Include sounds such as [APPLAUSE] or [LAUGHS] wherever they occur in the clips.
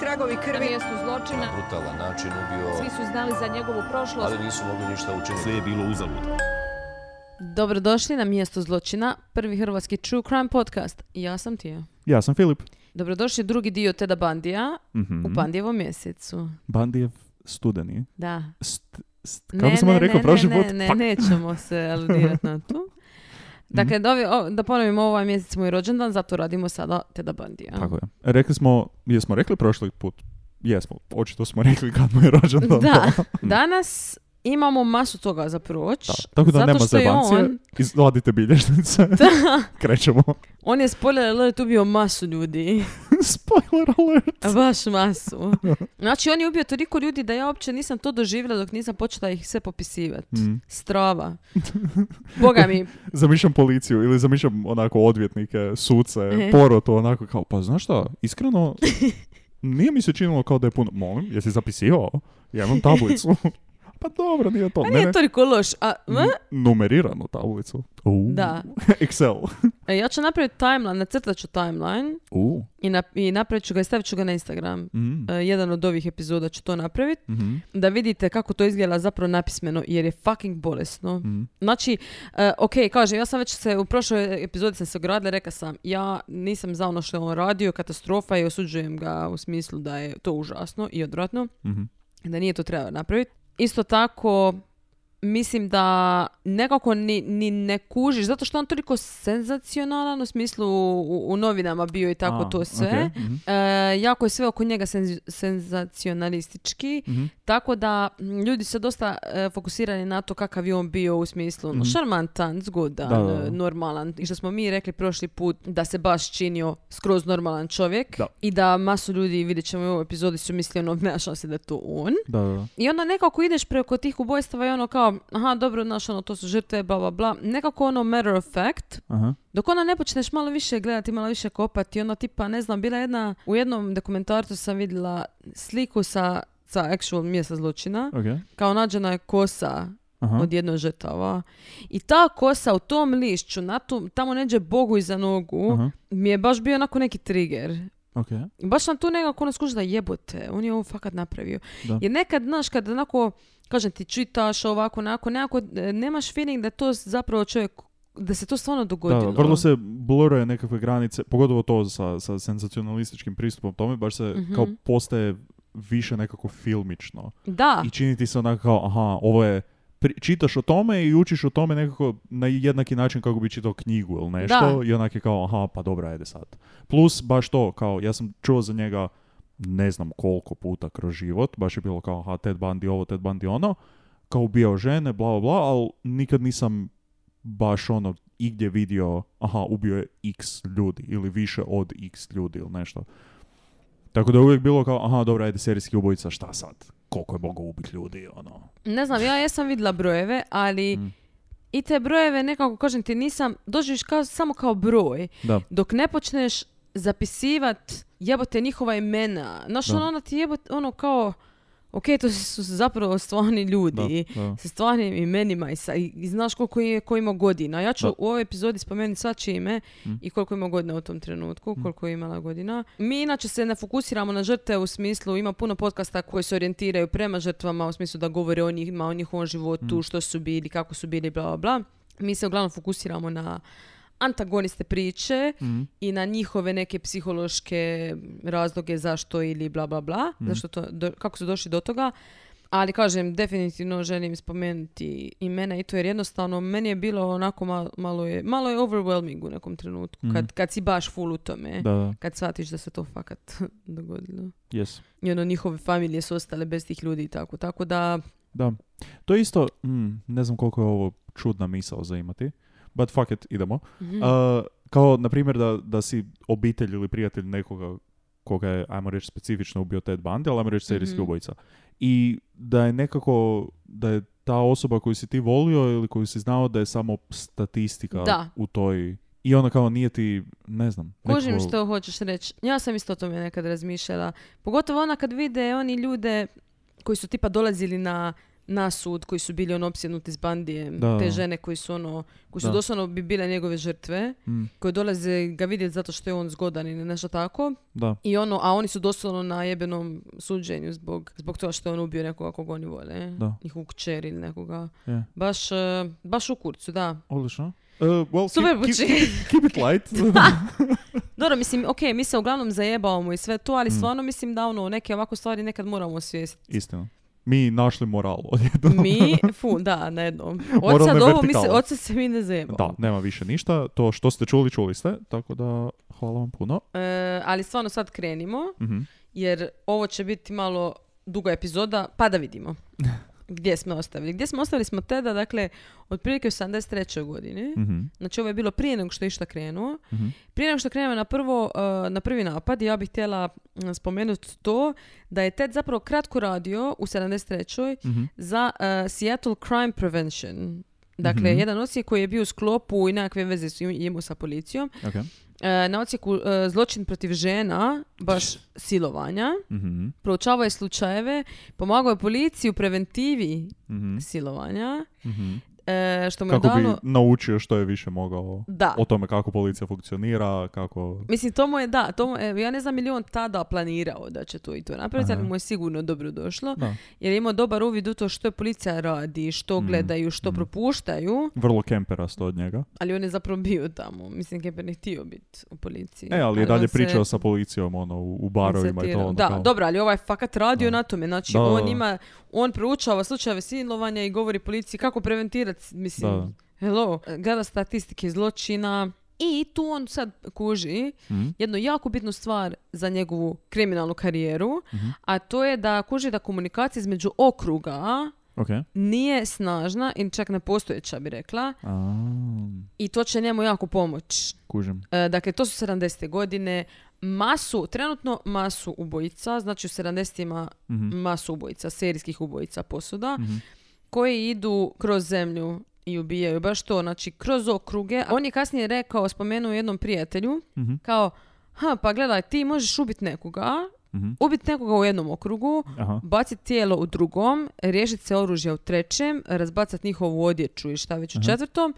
tragovi Na krvi. mjestu zločina brutalan način ubio, svi su znali za njegovu prošlost. ali nisu mogli ništa učiniti. Sve je bilo uzalud. Dobrodošli na mjesto zločina, prvi hrvatski true crime podcast. Ja sam Tija. Ja sam Filip. Dobrodošli drugi dio Teda Bandija Mhm. u Bandijevom mjesecu. Bandijev studeni. Da. St, st, kako sam vam rekao prošli ne, put? ne, ne, nećemo se aludirati na to. [LAUGHS] Dakle, da, ovi- o- da ponovimo, ovaj mjesec moj rođendan, zato radimo sada Teda Bandija. Tako je. Rekli smo, jesmo rekli prošli put? Jesmo, očito smo rekli kad mu je rođendan. Da, danas imamo masu toga za proć. Da, Tako da zato nema što je zajebancije. on, Izvadite bilježnice. [LAUGHS] [LAUGHS] Krećemo. on je spoiler alert ubio masu ljudi. [LAUGHS] Spoiler alert. Baš masu. Znači, on je ubio toliko ljudi da ja uopće nisam to doživjela dok nisam počela ih sve popisivati. Mm. Strava. Boga mi, Zamišljam policiju ili zamišljam onako odvjetnike, suce, E. porotu, onako kao, pa znaš šta, iskreno, nije mi se činilo kao da je puno, molim, jesi zapisivao? Ja imam tablicu. Pa dobro, nije to. Ne, nije toliko loš. A, n- numeriranu tablicu. U. Da. Excel. [LAUGHS] E, ja ću napraviti timeline, nacrtat ću timeline U. i, nap- i napravit ću ga i stavit ću ga na Instagram. Mm. E, jedan od ovih epizoda ću to napraviti. Mhm. Da vidite kako to izgleda zapravo napismeno, jer je fucking bolesno. Mhm. Znači, e, ok, kažem, ja sam već se u prošloj epizodi sam se ogradila, rekla sam, ja nisam za ono što je on radio, katastrofa i osuđujem ga u smislu da je to užasno i odvratno, Mhm. da nije to trebao napraviti. Isto tako, mislim da nekako ni, ni ne kužiš, zato što on toliko senzacionalan u smislu u, u novinama bio i tako A, to sve. ok, mhm. E, jako je sve oko njega senz- senzacionalistički, Mhm. tako da ljudi su dosta e, fokusirani na to kakav je on bio u smislu Mhm. šarmantan, zgodan, Da, da, da. e, normalan. I što smo mi rekli prošli put da se baš činio skroz normalan čovjek Da. i da masu ljudi, vidjet ćemo u ovoj epizodi, su mislili ono, nema šanse da je to on. Da, da, da. I onda nekako ideš preko tih ubojstava i ono kao, aha, dobro, znaš, ono, to su žrtve, bla, bla, bla. Nekako ono matter of fact, Aha. dok onda ne počneš malo više gledati, malo više kopati, onda tipa, ne znam, bila je jedna, u jednom dokumentarcu sam vidjela sliku sa, sa actual mjesta zločina, Ok. kao nađena je kosa Aha. od jednog žrtava. I ta kosa u tom lišću, na tu, tamo neđe Bogu iza nogu, Aha. mi je baš bio onako neki trigger. Ok. Baš sam tu nekako ono skužila jebote, on je ovo fakat napravio. Da. Jer nekad, znaš, kad onako, kažem ti, čitaš ovako, onako, nekako, e, nemaš feeling da to zapravo čovjek, da se to stvarno Da, dogodilo. vrlo se bluruje nekakve granice, pogotovo to sa, sa senzacionalističkim pristupom tome, baš se Mhm. kao postaje više nekako filmično. Da, I čini ti se onako kao, aha, ovo je, pri- čitaš o tome i učiš o tome nekako na jednaki način kako bi čitao knjigu ili nešto Da. i onak je kao, aha, pa dobro, ajde sad. Plus, baš to, kao, ja sam čuo za njega ne znam koliko puta kroz život, baš je bilo kao, aha, Ted Bundy ovo, Ted Bundy ono, kao ubijao žene, bla, bla, bla, ali nikad nisam baš ono igdje vidio, aha, ubio je x ljudi ili više od x ljudi ili nešto. Tako da je uvijek bilo kao, aha, dobro, ajde, serijski ubojica, šta sad? Koliko je mogao ubiti ljudi, ono. ne znam, ja jesam vidjela brojeve, ali Mm. i te brojeve nekako, kažem ti, nisam, doživiš kao, samo kao broj. Da. Dok ne počneš zapisivat jebote njihova imena. Znaš, ono, ono ti jebote, ono kao, ok, to su zapravo stvarni ljudi. Da, da. sa stvarnim imenima i, sa, i, i znaš koliko je ko ima godina. Ja ću Da. u ovoj epizodi spomenuti svačije ime Mm. i koliko ima godina u tom trenutku, koliko je imala godina. Mi inače se ne fokusiramo na žrtve u smislu, ima puno podcasta koji se orijentiraju prema žrtvama u smislu da govore o njima, o njihovom životu, Mm. što su bili, kako su bili, bla, bla, bla. Mi se uglavnom fokusiramo na antagoniste priče Mhm. i na njihove neke psihološke razloge zašto ili bla bla bla, Mhm. zašto to, do- kako su došli do toga. Ali kažem, definitivno želim spomenuti imena i to jer jednostavno meni je bilo onako malo, malo je, malo je overwhelming u nekom trenutku Mhm. kad, kad si baš full u tome. Da, da, Kad shvatiš da se to fakat [LAUGHS] dogodilo. yes. I ono, njihove familije su ostale bez tih ljudi i tako. Tako da, Da. To je isto, mm, ne znam koliko je ovo čudna misao za imati, but fuck it, idemo. mhm. A, kao, na primjer, da, da si obitelj ili prijatelj nekoga koga je, ajmo reći, specifično ubio Ted Bundy, ali ajmo reći serijski Mhm. ubojica. I da je nekako, da je ta osoba koju si ti volio ili koju si znao da je samo statistika Da. u toj... I ona kao nije ti, ne znam. Kužim nekako- što hoćeš reći. Ja sam isto o tome nekad razmišljala. Pogotovo ona kad vide oni ljude koji su tipa dolazili na na sud koji su bili ono opsjednuti s bandijem. Da. Te žene koji su ono, koji su Da. doslovno bi bile njegove žrtve, Mm, koje dolaze ga vidjeti zato što je on zgodan ili nešto tako. da. I ono, a oni su doslovno na jebenom suđenju zbog, zbog toga što je on ubio nekoga kog oni vole. Da. Njihovu kćer ili nekoga. Je. Baš, eh, baš u kurcu, da. Odlično. Uh, well, Super keep, keep, zvuči. keep it light. [LAUGHS] Dobro, mislim, ok, mi se uglavnom zajebavamo i sve to, ali Mm. stvarno mislim da ono, neke ovako stvari nekad moramo osvijestiti. Istina. Mi našli moral odjednom. Mi, fu, da, na jednom. Od sad ovo, mi se, od sad se mi ne zajebamo. Da, nema više ništa. To što ste čuli, čuli ste. Tako da, hvala vam puno. E, ali stvarno sad krenimo, Mhm. jer ovo će biti malo duga epizoda, pa da vidimo. [LAUGHS] Gdje smo ostavili? Gdje smo ostavili smo Teda, dakle, otprilike u 73. godini. Mhm. Znači, ovo je bilo prije nego što je išta krenuo. Mhm. Prije nego što krenemo na, prvo, uh, na prvi napad, ja bih htjela mm, spomenuti to da je Ted zapravo kratko radio u 73. Mhm. za uh, Seattle Crime Prevention. Dakle, Mhm. jedan odsjek koji je bio u sklopu i nekakve veze su imao sa policijom. Ok. E, na odsjeku e, zločin protiv žena, baš silovanja. Mhm. Proučavao je slučajeve, pomagao je policiji u preventivi Mhm. silovanja. Mhm. E, što mu je Kako bi dalo... naučio što je više mogao Da. o tome kako policija funkcionira, kako... Mislim, to mu je, da, to mu, ja ne znam ili on tada planirao da će to i to napraviti, ali mu je sigurno dobro došlo. Da. Jer je imao dobar uvid u to što je policija radi, što Mm, gledaju, što mm. propuštaju, Vrlo kemperasto od njega. ali on je zapravo bio tamo. Mislim, Kemper ne htio biti u policiji. E, ali je dalje se- pričao sa policijom ono, u, barovima i to. Ono, Da, kao- dobro, ali ovaj fakat radio Da. na tome. Znači, Da, on ima, on proučava slučajeve silovanja i govori policiji kako preventirati, mislim, Da. hello, gleda statistike zločina. I tu on sad kuži Mhm. jednu jako bitnu stvar za njegovu kriminalnu karijeru, Mhm. a to je da kuži da komunikacija između okruga Ok. nije snažna i čak nepostojeća bi rekla A, i to će njemu jako pomoći. kužim. E, dakle, to su 70. godine. Masu, trenutno masu ubojica, znači u 70-ima Mhm. masu ubojica, serijskih ubojica posuda, Mhm. Koji idu kroz zemlju i ubijaju baš to, znači kroz okruge. On je kasnije rekao, spomenuo jednom prijatelju, Mhm. kao, ha, pa gledaj, ti možeš ubiti nekoga, Mhm. ubiti nekoga u jednom okrugu, Aha. baciti tijelo u drugom, riješiti se oružja u trećem, razbacati njihovu odjeću i šta već u četvrtom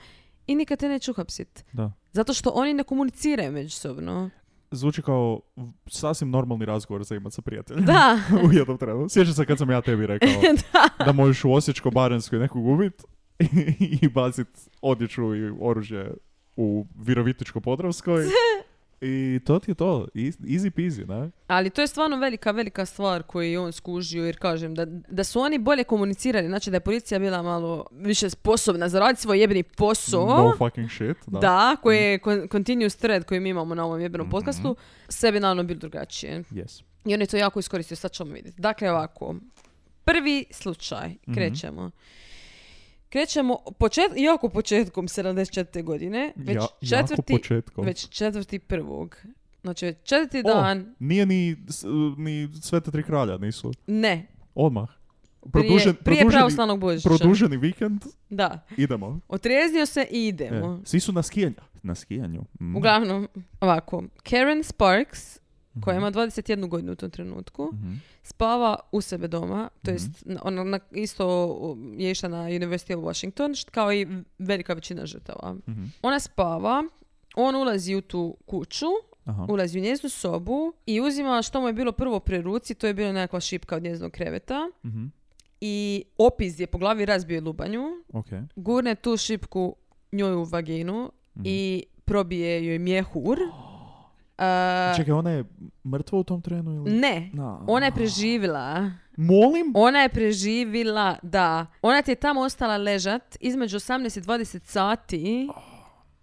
i nikad te neće uhapsiti. Da. Zato što oni ne komuniciraju međusobno. Zvuči kao sasvim normalni razgovor za imat sa prijateljem. Da, [LAUGHS] u jednom trenu. Sjećam se kad sam ja tebi rekao [LAUGHS] da. da možeš u Osječko-Baranjskoj nekog ubit [LAUGHS] i bacit odjeću i oružje u Virovitičko-Podravskoj. I to ti je to. Easy peasy, ne? Ali to je stvarno velika, velika stvar koju je on skužio jer kažem da, da su oni bolje komunicirali, znači da je policija bila malo više sposobna za raditi svoj jebeni posao. No fucking shit. Da. Da, koji je con- continuous thread koji mi imamo na ovom jebenom Mhm. podcastu, sve bi naravno bilo drugačije. Yes. I on je to jako iskoristio, sad ćemo vidjeti. Dakle, ovako, prvi slučaj, Mhm. krećemo. Krećemo počet, jako početkom 74. godine, već ja, četvrti, početkom. već četvrti prvog. Znači, četvrti O, dan, Nije ni, ni Sveta tri kralja, nisu. ne, Odmah. prije, Produžen, prije produženi, pravoslavnog Božića. produženi vikend, Da, idemo. otrijeznio se i E, idemo. svi su na skijanju. Na skijanju. Mm. Uglavnom, ovako, Karen Sparks, koja Mhm. ima 21 godinu u tom trenutku, Mhm. spava u sebe doma, to jest Mhm. na- ona na- isto je išla na University of Washington, kao i velika većina žrtava. Mhm. Ona spava, on ulazi u tu kuću, Aha. ulazi u njezinu sobu i uzima što mu je bilo prvo pri ruci, to je bila nekakva šipka od njezinog kreveta Mhm. i opiz je po glavi razbio je lubanju, Ok. gurne tu šipku njoj u vaginu i probije joj mjehur. [GASPS] A, Čekaj, ona je mrtva u tom trenu ili? ne, Na. ona je preživjela. Molim? Ona je preživjela, da. Ona ti je tamo ostala ležat između 18 i 20 sati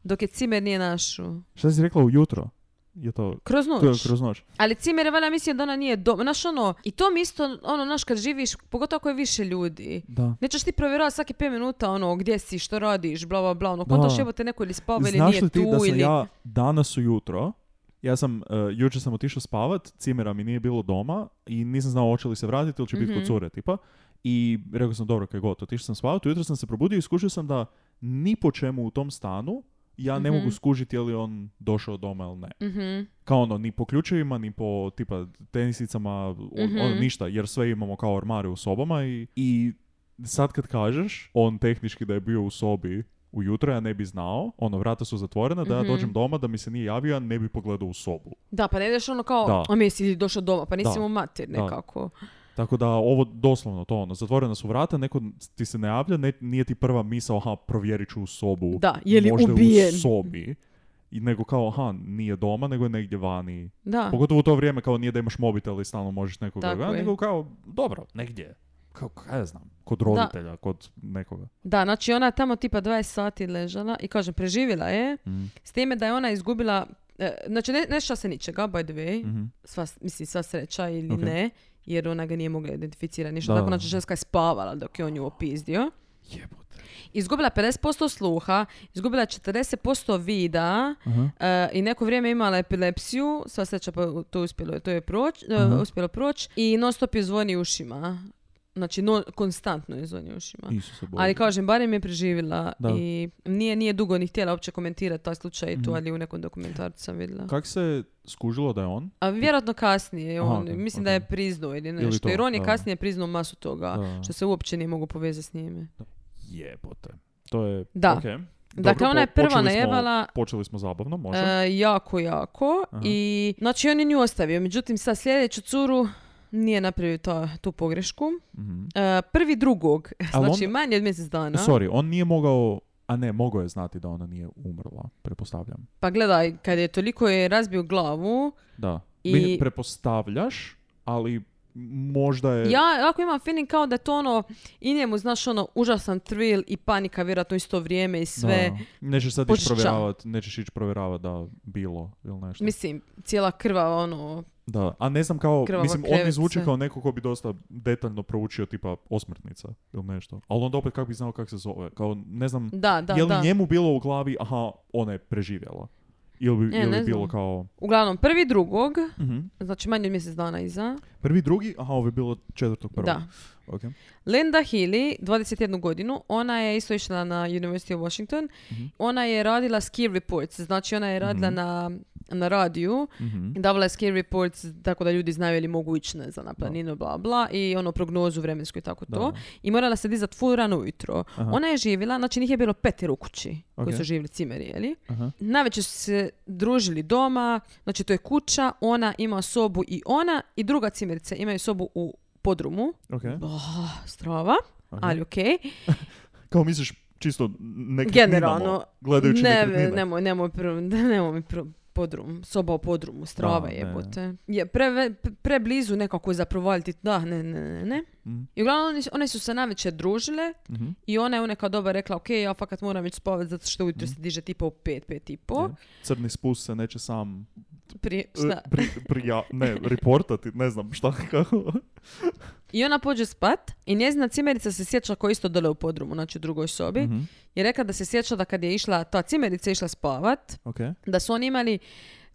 dok je Cimer nije našu. Šta si rekla ujutro? Je to Kroz noć. to je kroz noć? Ali Cimer je valjda mislio da ona nije doma. Znaš ono, i to mi isto, ono, znaš, kad živiš, pogotovo ako je više ljudi. Da. Nećeš ti provjeravati svake 5 minuta, ono, gdje si, što radiš, bla, bla, bla, ono, kontaš jebote neko ili spava ili Znaš nije li ti tu da sam ili... ja danas ujutro, ja sam, uh, jučer sam otišao spavat, cimera mi nije bilo doma i nisam znao hoće li se vratiti ili će biti Mhm. kod cure tipa. I rekao sam, dobro, kaj god, otišao sam spavat, ujutro sam se probudio i skušao sam da ni po čemu u tom stanu ja ne Mhm. mogu skužiti je li on došao doma ili ne. Mhm. Kao ono, ni po ključevima, ni po tipa tenisicama, Mhm. ono, ništa, jer sve imamo kao ormare u sobama i, i sad kad kažeš, on tehnički da je bio u sobi ujutro, ja ne bi znao, ono, vrata su zatvorena, da ja Mhm. dođem doma, da mi se nije javio, ja ne bi pogledao u sobu. Da, pa ne ideš ono kao, Da. a mi si došao doma, pa nisi Da. mu mater Da. nekako. Tako da ovo doslovno to ono, zatvorena su vrata, neko ti se ne javlja, ne, nije ti prva misao, aha, provjerit ću u sobu. Da, je li možda ubijen? u sobi. I nego kao, aha, nije doma, nego je negdje vani. Da. Pogotovo u to vrijeme kao nije da imaš mobitel i stalno možeš nekoga Tako nego kao, dobro, negdje. Kao, kaj ja znam, kod roditelja, kod nekoga. Da, znači ona je tamo tipa 20 sati ležala i kažem, preživjela je, Mhm. s time da je ona izgubila, e, znači ne, ne se ničega, by the way, Mhm. sva, mislim sva sreća ili Ok. ne, jer ona ga nije mogla identificirati ništa. Da. Tako, znači ženska je spavala dok je on nju opizdio. Jebote. Izgubila 50% sluha, izgubila 40% vida Aha. e, i neko vrijeme imala epilepsiju, sva sreća pa to uspjelo, to je proć, Aha. uspjelo proći i non stop je zvoni ušima. Znači, no, konstantno je zvoni ušima. Ali kažem, barem je preživjela Da. i nije, nije dugo ni htjela uopće komentirati taj slučaj tu, Mhm. ali u nekom dokumentarcu sam vidjela. Kak se skužilo da je on? A vjerojatno kasnije, Aha, on, mislim ok. da je priznao ili Ili nešto, to, jer on je da. kasnije priznao masu toga, Da. što se uopće nije mogu povezati s njime. Jebote. To je... Da. okej. Dakle, Dobro, ona je prva počeli smo- Počeli smo zabavno, može. e, jako, jako Aha. i znači on je nju ostavio, međutim sad sljedeću curu nije napravio ta, tu pogrešku. Mhm. E, prvi drugog, Al [LAUGHS] znači on- manje od mjesec dana. Sorry, on nije mogao... A ne, mogao je znati da ona nije umrla, pretpostavljam. Pa gledaj, kad je toliko je razbio glavu, Da. I- Mi pretpostavljaš, ali možda je... Ja ako imam feeling kao da je to ono i njemu, znaš, ono, užasan thrill i panika vjerojatno isto vrijeme i sve. Da. Nećeš sad ići Počeš provjeravati, nećeš ići provjeravati da bilo ili nešto. Mislim, cijela krvava, ono, Da, a ne znam kao, Krvava mislim, on mi zvuči kao neko ko bi dosta detaljno proučio tipa osmrtnica ili nešto. Ali onda opet kako bi znao kako se zove. Kao, ne znam, da, da, je li da. njemu bilo u glavi, aha, ona je preživjela. Ili bi, E, ili ne bilo kao... Uglavnom, prvi drugog, Mhm. znači manje od mjesec dana iza, Prvi, drugi, aha, ovo je bilo četvrtog prvog. da. Ok. Linda Healy, 21 godinu, ona je isto išla na University of Washington. Mhm. Ona je radila ski reports, znači ona je radila Mhm. na, na radiju Mhm. i davala je ski reports tako da ljudi znaju ili mogu ići ne znam, na planinu, bla bla, i ono prognozu vremensku i tako to. Da. I morala se dizat full rano ujutro. Aha. Ona je živjela, znači njih je bilo petero u kući koji Ok. su živjeli cimeri, jeli? Navečer su se družili doma, znači to je kuća, ona ima sobu i ona i druga cimerica imaju sobu u podrumu. Ok. Oh, strava, ok. ali [LAUGHS] okej. Kao misliš čisto nekretninama, Generalno, gledajući ne, nekretnine? nemoj, nemoj, prvo, [LAUGHS] nemoj mi prvo podrum, soba u podrumu, strava Da, ne. jebote. Je pre, preblizu nekako za provaljiti, da, ne, ne, ne, ne. Mhm. I uglavnom one su se navečer družile Mhm. i ona je u neka doba rekla, ok, ja fakat moram ići spavati zato što ujutro se diže tipa u pet, pet i po. Je. Crni spust se neće sam Prije, e, šta? pri, prija, ne, reportati, ne znam šta, [LAUGHS] kako. I ona pođe spat i njezina cimerica se sjeća ko je isto dole u podrumu, znači u drugoj sobi. Mhm. I rekla da se sjeća da kad je išla, ta cimerica je išla spavat, Ok, da su oni imali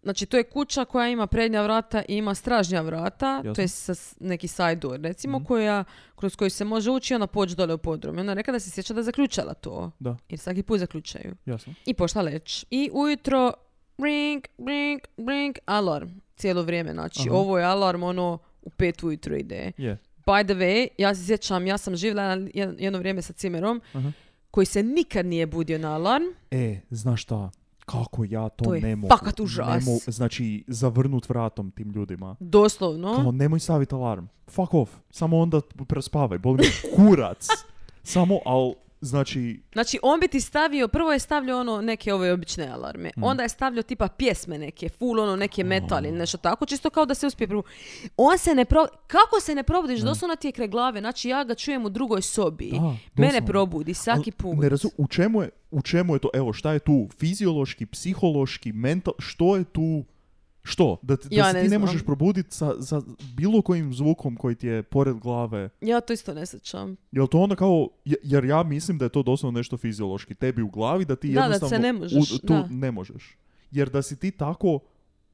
Znači, to je kuća koja ima prednja vrata i ima stražnja vrata, Jasno. to je sa neki side door, recimo, Mhm. koja, kroz koju se može ući i ona pođe dole u podrum. I ona rekla da se sjeća da zaključala to, da, jer svaki put zaključaju. jasno. I pošla leć. I ujutro, ring, ring, ring, alarm. Cijelo vrijeme, znači, Aha. ovo je alarm, ono, u pet ujutro ide. Je. By the way, ja se sjećam, ja sam živjela jedno, jedno vrijeme sa cimerom, Aha. koji se nikad nije budio na alarm. E, znaš šta? Kako ja to, To je ne mogu. fakat užas. Ne mogu, znači, zavrnut vratom tim ljudima. Doslovno. Kao, nemoj staviti alarm. Fuck off. Samo onda prespavaj. Boli me kurac. [LAUGHS] Samo, al, znači, Znači, on bi ti stavio, prvo je stavljao ono neke ove obične alarme, Mm. onda je stavljao tipa pjesme neke, full ono neke metal ili nešto tako, čisto kao da se uspije prvo. On se ne pro... Kako se ne probudiš? Doslovno ti je kraj glave, znači ja ga čujem u drugoj sobi. Da, Mene probudi svaki put. Ne razum, u čemu je, u čemu je to, evo, šta je tu fiziološki, psihološki, mental, što je tu, što? Da, ti- da Ja se ne ti ne znam. možeš probuditi sa, sa bilo kojim zvukom koji ti je pored glave. Ja to isto ne sjećam. Jel to onda kao, je- jer ja mislim da je to doslovno nešto fiziološki tebi u glavi, da ti Da, da jednostavno se ne možeš, u, tu da. ne možeš. Jer da si ti tako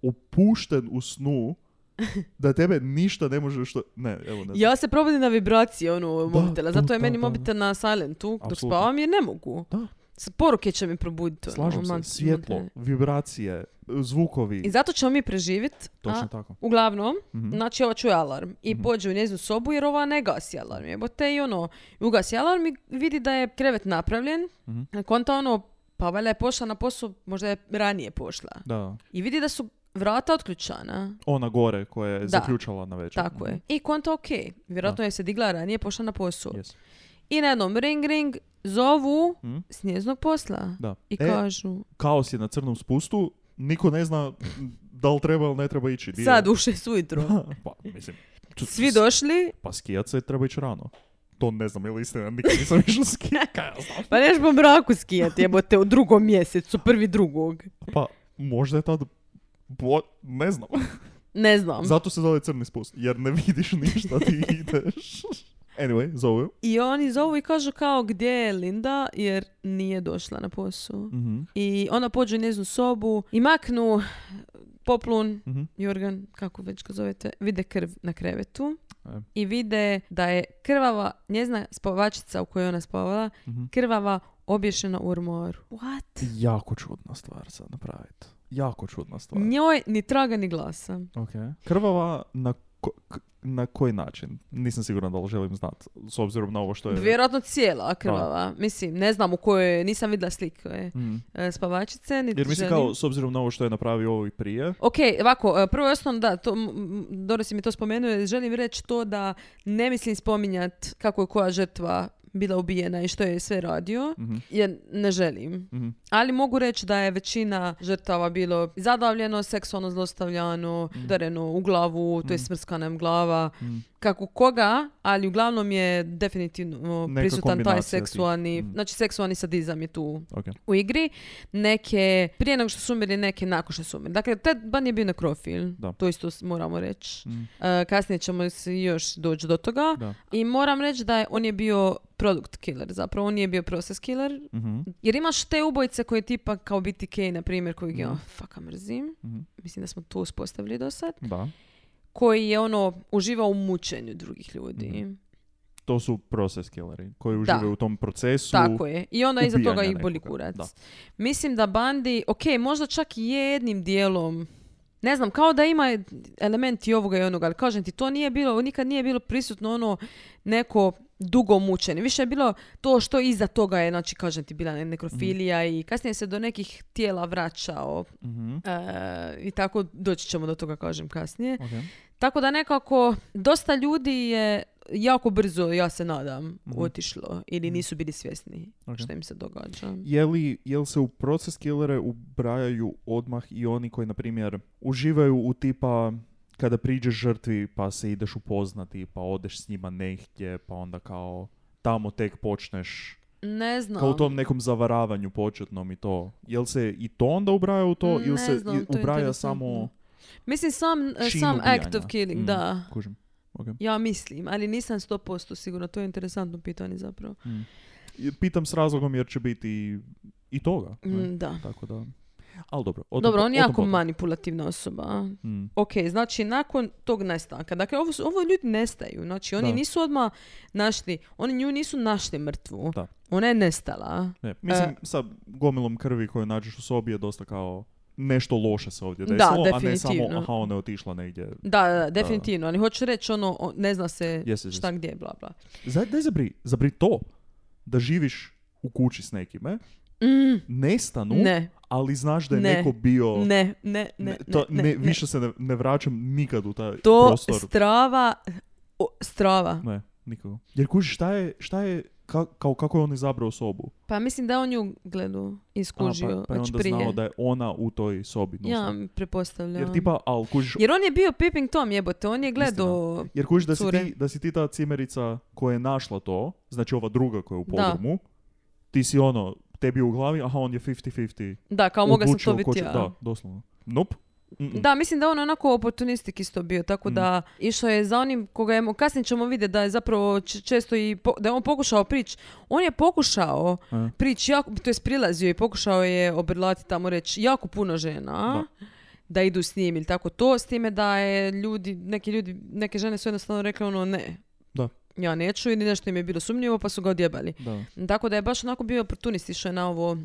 opušten u snu, [LAUGHS] da tebe ništa ne može što... Ne, evo ne znam. Ja se probudim na vibracije ono Da, mobitela, to, zato je da, meni da, da. mobitel na silentu dok spavam jer ne mogu. Da. Poruke će mi probuditi. ono, Slažem se, man- svjetlo, vibracije, zvukovi. I zato ćemo mi preživjeti. Točno a, tako. Uglavnom, Mhm. znači ova čuje alarm i Mhm. pođe u njezinu sobu jer ova ne gasi alarm. Jebote i ono, ugasi alarm i vidi da je krevet napravljen. Mhm. A Konta ono, pa valjda je pošla na posao, možda je ranije pošla. Da. I vidi da su vrata otključana. Ona gore koja je Da. zaključala na večer. Tako Mhm. je. I konta ok. Vjerojatno je se digla ranije, pošla na posao. Yes. I na jednom ring ring zovu Mhm. s njezinog posla. Da. I E, kažu, kaos je na crnom spustu, niko ne zna da li treba ili ne treba ići. Di je- sad u šest ujutro. [LAUGHS] pa, mislim, tu- Svi došli, Pa skijat se treba ići rano. To ne znam, je li istina, nikad nisam išao skijat, [LAUGHS] ja pa neš po mraku skijati, jebote, u drugom mjesecu, prvi drugog. Pa, možda je tad, bo, ne znam. Ne znam. Zato se zove crni spust, jer ne vidiš ništa, ti ideš. [LAUGHS] Anyway, zove. I oni zovu i kažu kao gdje je Linda jer nije došla na posao. Mhm, I ona pođe u njezinu sobu i maknu poplun, mhm. Jorgan, kako već ga zovete, vide krv na krevetu. E. I vide da je krvava, njezina spavačica u kojoj ona spavala, Mhm. krvava obješena u ormoru. What? Jako čudna stvar sad napraviti. Jako čudna stvar. Njoj ni traga ni glasa. Ok. Krvava na, ko- k- na koji način? Nisam siguran da li želim znat, s obzirom na ovo što je... Vjerojatno cijela krvava. Mislim, ne znam u kojoj, nisam vidjela slike Mhm. e, spavačice, niti Jer mislim želim. kao, s obzirom na ovo što je napravio ovo i prije, Ok, ovako, e, prvo i osnovno da, to, dobro si mi to spomenuo, želim reći to da ne mislim spominjat kako je koja žrtva bila ubijena i što je sve radio, mhm, jer ne želim. mhm, Ali mogu reći da je većina žrtava bilo zadavljeno, seksualno zlostavljano, udareno u glavu, to je smrskana im glava, mhm. Kako koga, ali uglavnom je definitivno Neka prisutan taj tih. seksualni, Mm. znači seksualni sadizam je tu Ok. u igri. Neke, prije nego što su umrli, neke nakon što su umrli. Dakle, Ted Bundy je bio nekrofil, Da. to isto moramo reći. Mhm, E, kasnije ćemo se još doći do toga. Da. I moram reći da je, on je bio product killer, zapravo on nije bio process killer. Mhm, Jer imaš te ubojice koje tipa kao BTK, na primjer, kojeg ja Mhm. faka mrzim. mhm. Mislim da smo to uspostavili do sad. Da. Koji je ono, uživao u mučenju drugih ljudi. Mhm. To su process killeri koji Da. uživaju u tom procesu. Tako je. I onda iza toga ih boli kurac. Da. Mislim da Bandi, ok, možda čak i jednim dijelom, ne znam, kao da ima elementi ovoga i onoga, ali kažem ti, to nije bilo, nikad nije bilo prisutno ono neko dugo mučenje. Više je bilo to što iza toga je, znači, kažem ti, bila nekrofilija i kasnije se do nekih tijela vraćao Mhm, e, i tako doći ćemo do toga, kažem, kasnije. ok. Tako da nekako, dosta ljudi je jako brzo, ja se nadam, Mhm. otišlo ili nisu bili svjesni Ok. što im se događa. Je li, je li se u proces killere ubrajaju odmah i oni koji, na primjer, uživaju u tipa kada priđeš žrtvi pa se ideš upoznati pa odeš s njima negdje pa onda kao tamo tek počneš Ne znam. kao u tom nekom zavaravanju početnom i to. Jel se i to onda ubraja u to ili se znam, to ubraja samo Mislim, sam, čin sam act of killing, Mm, da. Kužim. Ok. Ja mislim, ali nisam 100% sigurno. To je interesantno pitanje zapravo. Mm. Pitam s razlogom jer će biti i, toga. Mm, da. Tako da... Ali dobro. o tom Dobro, on je jako potom. manipulativna osoba. Mm. Ok, znači nakon tog nestanka, dakle ovo, ovo ljudi nestaju, znači oni Da. nisu odmah našli, oni nju nisu našli mrtvu, Da. ona je nestala. Ne, mislim, E. sa gomilom krvi koju nađeš u sobi je dosta kao nešto loše se ovdje Da, desilo, a ne samo aha, ona je otišla negdje. Da, da, da, definitivno, ali hoću reći ono, ne zna se jes, šta jes. gdje, bla, bla. Za, daj zabri, zabri to, da živiš u kući s nekime, Mm, nestanu, ne, ali znaš da je Ne. neko bio... ne, ne, ne, Ne, to, ne, više se ne, ne vraćam nikad u taj To prostor. strava, o, strava. Ne, nikako. Jer kužiš, šta je, šta je ka- kao kako je on izabrao sobu? Pa mislim da je on nju gledao, A, iskužio pa, pa je već onda prije. znao da je ona u toj sobi. Ja nužno. prepostavljam. Jer tipa, al kužiš, Jer on je bio Peeping Tom jebote, on je gledao... Jer kužiš da si, cure. ti, da si ti ta cimerica koja je našla to, znači ova druga koja je u Da. podrumu, ti si ono, tebi u glavi, aha, on je 50-50. Da, kao mogla sam to biti ja. Da, doslovno. Nope. Mm-mm. Da, mislim da je on onako oportunistik isto bio, tako Mm. da išao je za onim koga je, kasnije ćemo vidjeti da je zapravo često i, po- da je on pokušao prići, on je pokušao E, prići, jako, to je prilazio i pokušao je obrlati tamo reći jako puno žena da. idu s njim ili tako to, s time da je ljudi, neki ljudi, neke žene su jednostavno rekle ono ne. Ja neću ili nešto im je bilo sumnjivo pa su ga odjebali. Da. Tako da je baš onako bio oportunist išao je na ovo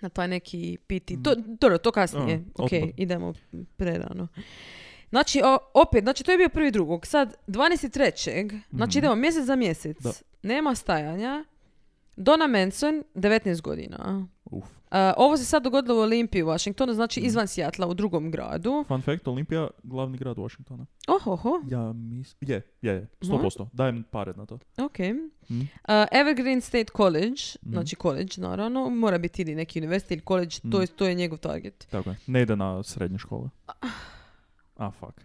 na taj neki piti. To, dobro, to kasnije. A, ok, otpor. idemo prerano. Znači, o- opet, znači to je bio prvi drugog. Sad, 12.3. Znači Mhm. idemo mjesec za mjesec. Da. Nema stajanja. Donna Manson, 19 godina. Uf. A, ovo se sad dogodilo u Olimpiji u Washingtonu, znači Mhm. izvan Sijatla u drugom gradu. Fun fact, Olimpija, glavni grad Washingtona. Ohoho, Ja mislim... Je, je, je. 100%. Dajem pare na to. ok. Mhm. A, Evergreen State College, Mhm. znači college naravno, mora biti ili neki universitet ili college, to, Mhm. je, to je njegov target. Tako je. Ne ide na srednje škole. A, fuck.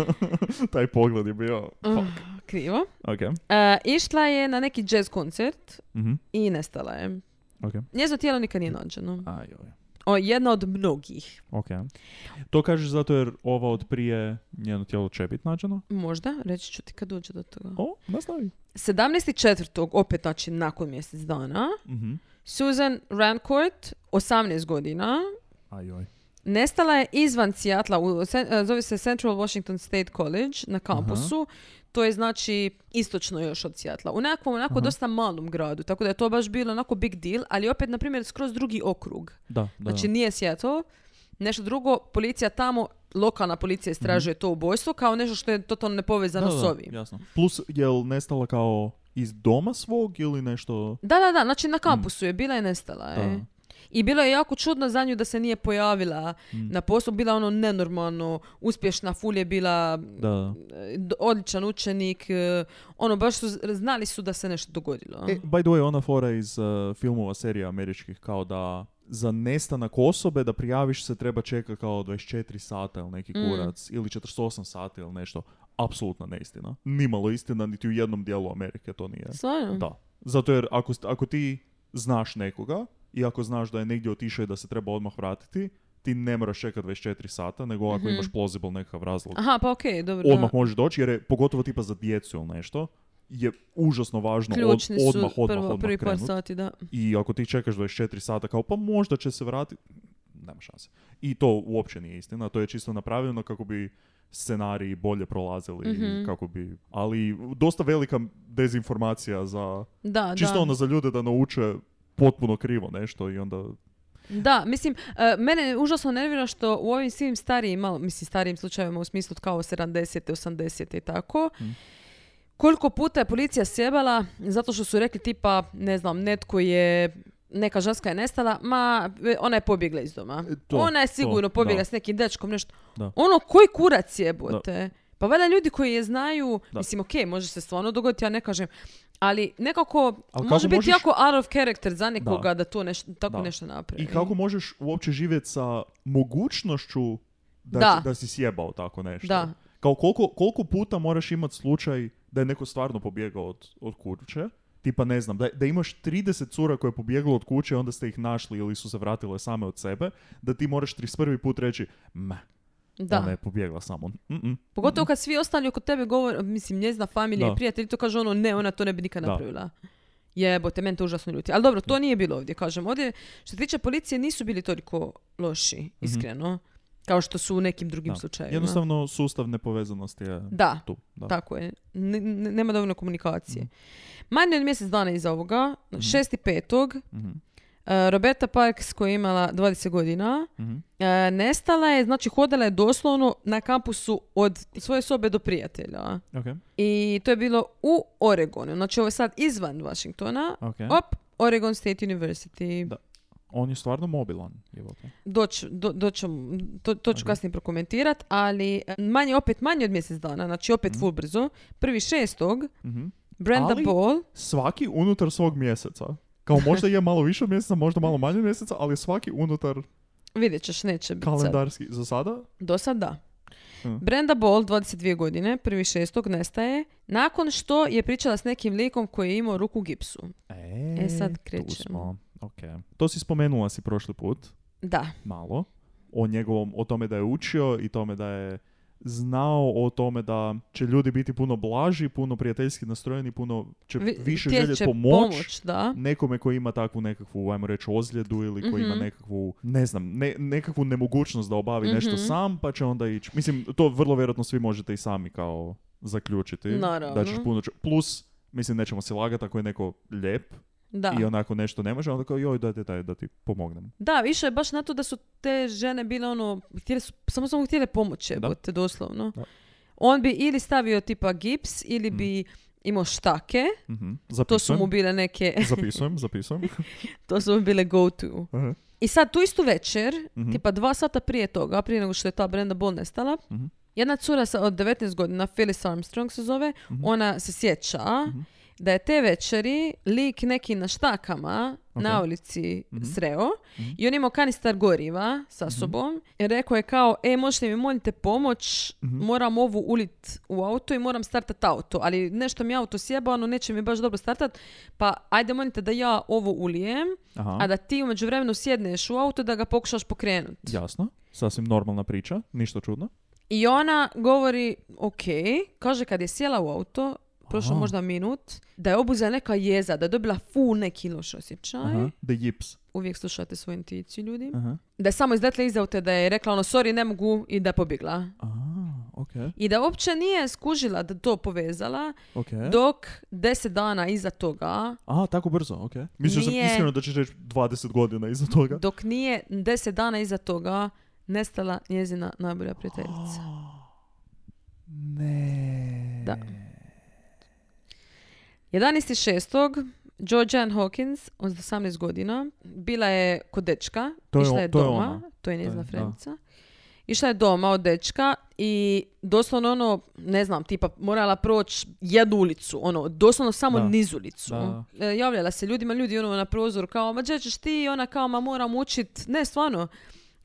[LAUGHS] Taj pogled je bio... Uh, Fuck. krivo. Ok. A, išla je na neki jazz koncert Mhm. i nestala je. Ok. Njezino tijelo nikad nije nađeno. Aj, oj. O, jedna od mnogih. Ok. To kažeš zato jer ova od prije njeno tijelo će biti nađeno? Možda, reći ću ti kad dođe do toga. O, nastavi. 17.4. opet znači nakon mjesec dana, Mhm. Susan Rancourt, 18 godina, Aj, oj. Nestala je izvan Sijatla, u, e, zove se Central Washington State College na kampusu. To je znači istočno još od Sijatla. U nekakvom onako Aha. dosta malom gradu, tako da je to baš bilo onako big deal, ali opet, na primjer, skroz drugi okrug. Da, da. Znači nije Seattle, nešto drugo, policija tamo, lokalna policija istražuje to ubojstvo kao nešto što je totalno nepovezano Mhm. Da, s da, ovim. Jasno. Plus, je li nestala kao iz doma svog ili nešto... Da, da, da, znači na kampusu je bila i nestala je. Mm. I bilo je jako čudno za nju da se nije pojavila Mm. na poslu, bila ono nenormalno uspješna, ful je bila Da, odličan učenik, e, ono baš su, znali su da se nešto dogodilo. E, by the way, ona fora iz uh, filmova serija američkih kao da za nestanak osobe da prijaviš se treba čeka kao 24 sata ili neki Mm. kurac ili 48 sati ili nešto. Apsolutna neistina. Nimalo istina niti u jednom dijelu Amerike to nije. Stvarno? Da. Zato jer ako, ako ti znaš nekoga i ako znaš da je negdje otišao i da se treba odmah vratiti, ti ne moraš čekati 24 sata, nego ako Mhm. imaš plausible nekakav razlog, Aha, pa okej, dobro. odmah da. možeš doći jer je pogotovo tipa za djecu ili nešto, je užasno važno od- su odmah, odmah, prvo, odmah prvi par sati, da. I ako ti čekaš 24 sata kao pa možda će se vratiti, nema šanse. I to uopće nije istina, to je čisto napravljeno kako bi scenariji bolje prolazili, i Mhm. kako bi, ali dosta velika dezinformacija za, Da, čisto da. ono za ljude da nauče potpuno krivo nešto i onda, Da, mislim, e, mene užasno nervira što u ovim svim starijim, malo, mislim starijim slučajevima u smislu kao 70. 80. i tako, Mm. koliko puta je policija sjebala zato što su rekli tipa, ne znam, netko je neka ženska je nestala, ma ona je pobjegla iz doma. E, to, ona je sigurno to, pobjegla da. s nekim dečkom, nešto. Da. Ono, koji kurac jebote? Pa valjda ljudi koji je znaju, Da. mislim, ok, može se stvarno dogoditi, ja ne kažem, ali nekako Ali može kako biti možeš- jako out of character za nekoga da, to neš- tako Da. nešto napravi. i kako možeš uopće živjeti sa mogućnošću da, Da. da si sjebao tako nešto. Da. Kao koliko, koliko puta moraš imati slučaj da je neko stvarno pobjegao od, od kuće, tipa ne znam, da, da imaš 30 cura koje je pobjeglo od kuće, onda ste ih našli ili su se vratile same od sebe, da ti moraš 31. put reći, ma, Da. ona je pobjegla samo. Pogotovo kad svi ostali oko tebe govore, mislim, njezina familija Da. i prijatelji to kažu ono, ne, ona to ne bi nikad Da. napravila. Jebote, meni to užasno ljuti. Ali dobro, to nije bilo ovdje, kažem. Ovdje, što se tiče policije, nisu bili toliko loši, iskreno. Kao što su u nekim drugim Mhm. Da. slučajevima. Jednostavno sustav nepovezanosti je Da, tu. Da. tako je. N- n- nema dovoljno komunikacije. Manje od mjesec dana iza ovoga, 6.5. Uh, Roberta Parks koja je imala 20 godina Mhm. uh, nestala je, znači hodala je doslovno na kampusu od svoje sobe do prijatelja. Ok, I to je bilo u Oregonu. Znači ovo je sad izvan Washingtona. ok. Op, Oregon State University. Da. On je stvarno mobilan. Doć, do, doću- to, to ću Ok. kasnije prokomentirat, ali e, manje, opet manje od mjesec dana, znači opet Mhm. full brzo. Prvi šestog, Mhm. Brenda Ali- Ball, Svaki unutar svog mjeseca. Kao možda je malo više od mjeseca, možda malo manje od mjeseca, ali svaki unutar vidjet ćeš, neće biti sad. kalendarski. Za sada? Do sad da. Mm. Brenda Ball, 22 godine, prvi šestog, nestaje, nakon što je pričala s nekim likom koji je imao ruku gipsu. E, E, sad krećemo. smo. Ok. To si spomenula si prošli put, Da. malo, o njegovom, o tome da je učio i tome da je znao o tome da će ljudi biti puno blaži, puno prijateljski nastrojeni, puno će Vi- više željeti pomoć, pomoć, da. nekome koji ima takvu nekakvu, ajmo reći, ozljedu ili koji ima Mhm. nekakvu, ne znam, ne, nekakvu nemogućnost da obavi nešto Mhm. sam, pa će onda ići. Mislim, to vrlo vjerojatno svi možete i sami kao zaključiti. Naravno. Da ćeš puno... Plus, mislim, nećemo se lagati ako je neko lijep Da. i onako nešto ne može, onda kao joj, daj, daj, da ti pomognem. Da, više je baš na to da su te žene bile ono, htjele su, samo samo htjele pomoći, Da. jebote, doslovno. Da. On bi ili stavio tipa gips, ili bi imao štake, Mhm. to su mu bile neke, [LAUGHS] zapisujem, zapisujem. [LAUGHS] to su mu bile go to. Aha. I sad tu istu večer, Mhm. tipa dva sata prije toga, prije nego što je ta Brenda Ball nestala, Mhm. jedna cura sa, od 19 godina, Phyllis Armstrong se zove, Mhm. ona se sjeća Mhm. Da je te večeri lik neki na štakama Ok. na ulici Mhm. sreo Mhm. i on imao kanistar goriva sa sobom i rekao je kao, e, možete mi molite pomoć, Mhm. moram ovu ulit u auto i moram startat auto, ali nešto mi auto sjeba, ono neće mi baš dobro startat, pa ajde molite da ja ovo ulijem, Aha. a da ti u međuvremenu sjedneš u auto da ga pokušaš pokrenuti. Jasno, sasvim normalna priča, ništa čudno. I ona govori, ok, kaže kad je sjela u auto, prošlo Aha. možda minut, da je obuzela neka jeza, da je dobila fu neki loš osjećaj. Aha. The yips. Uvijek slušate svoju intuiciju ljudi. Aha. Da je samo izletla iz auta, da je rekla ono, sorry, ne mogu i da je pobjegla. A, ok, I da uopće nije skužila da to povezala, ok. dok deset dana iza toga, A, tako brzo, ok. Mislio sam iskreno da ćeš reći 20 godina iza toga. dok nije deset dana iza toga nestala njezina najbolja prijateljica. [GASPS] Ne. Da. 11.6. Georgian Hawkins, od 18 godina, bila je kod dečka, To je išla on- je to je doma, ona. to je njezina je, da. frendica. Išla je doma od dečka i doslovno ono, ne znam, tipa morala proći jednu ulicu, ono, doslovno samo Da. niz ulicu. Da. E, javljala se ljudima, ljudi ono na prozoru kao, ma gdje ćeš ti? Ona kao, ma moram učit, ne stvarno,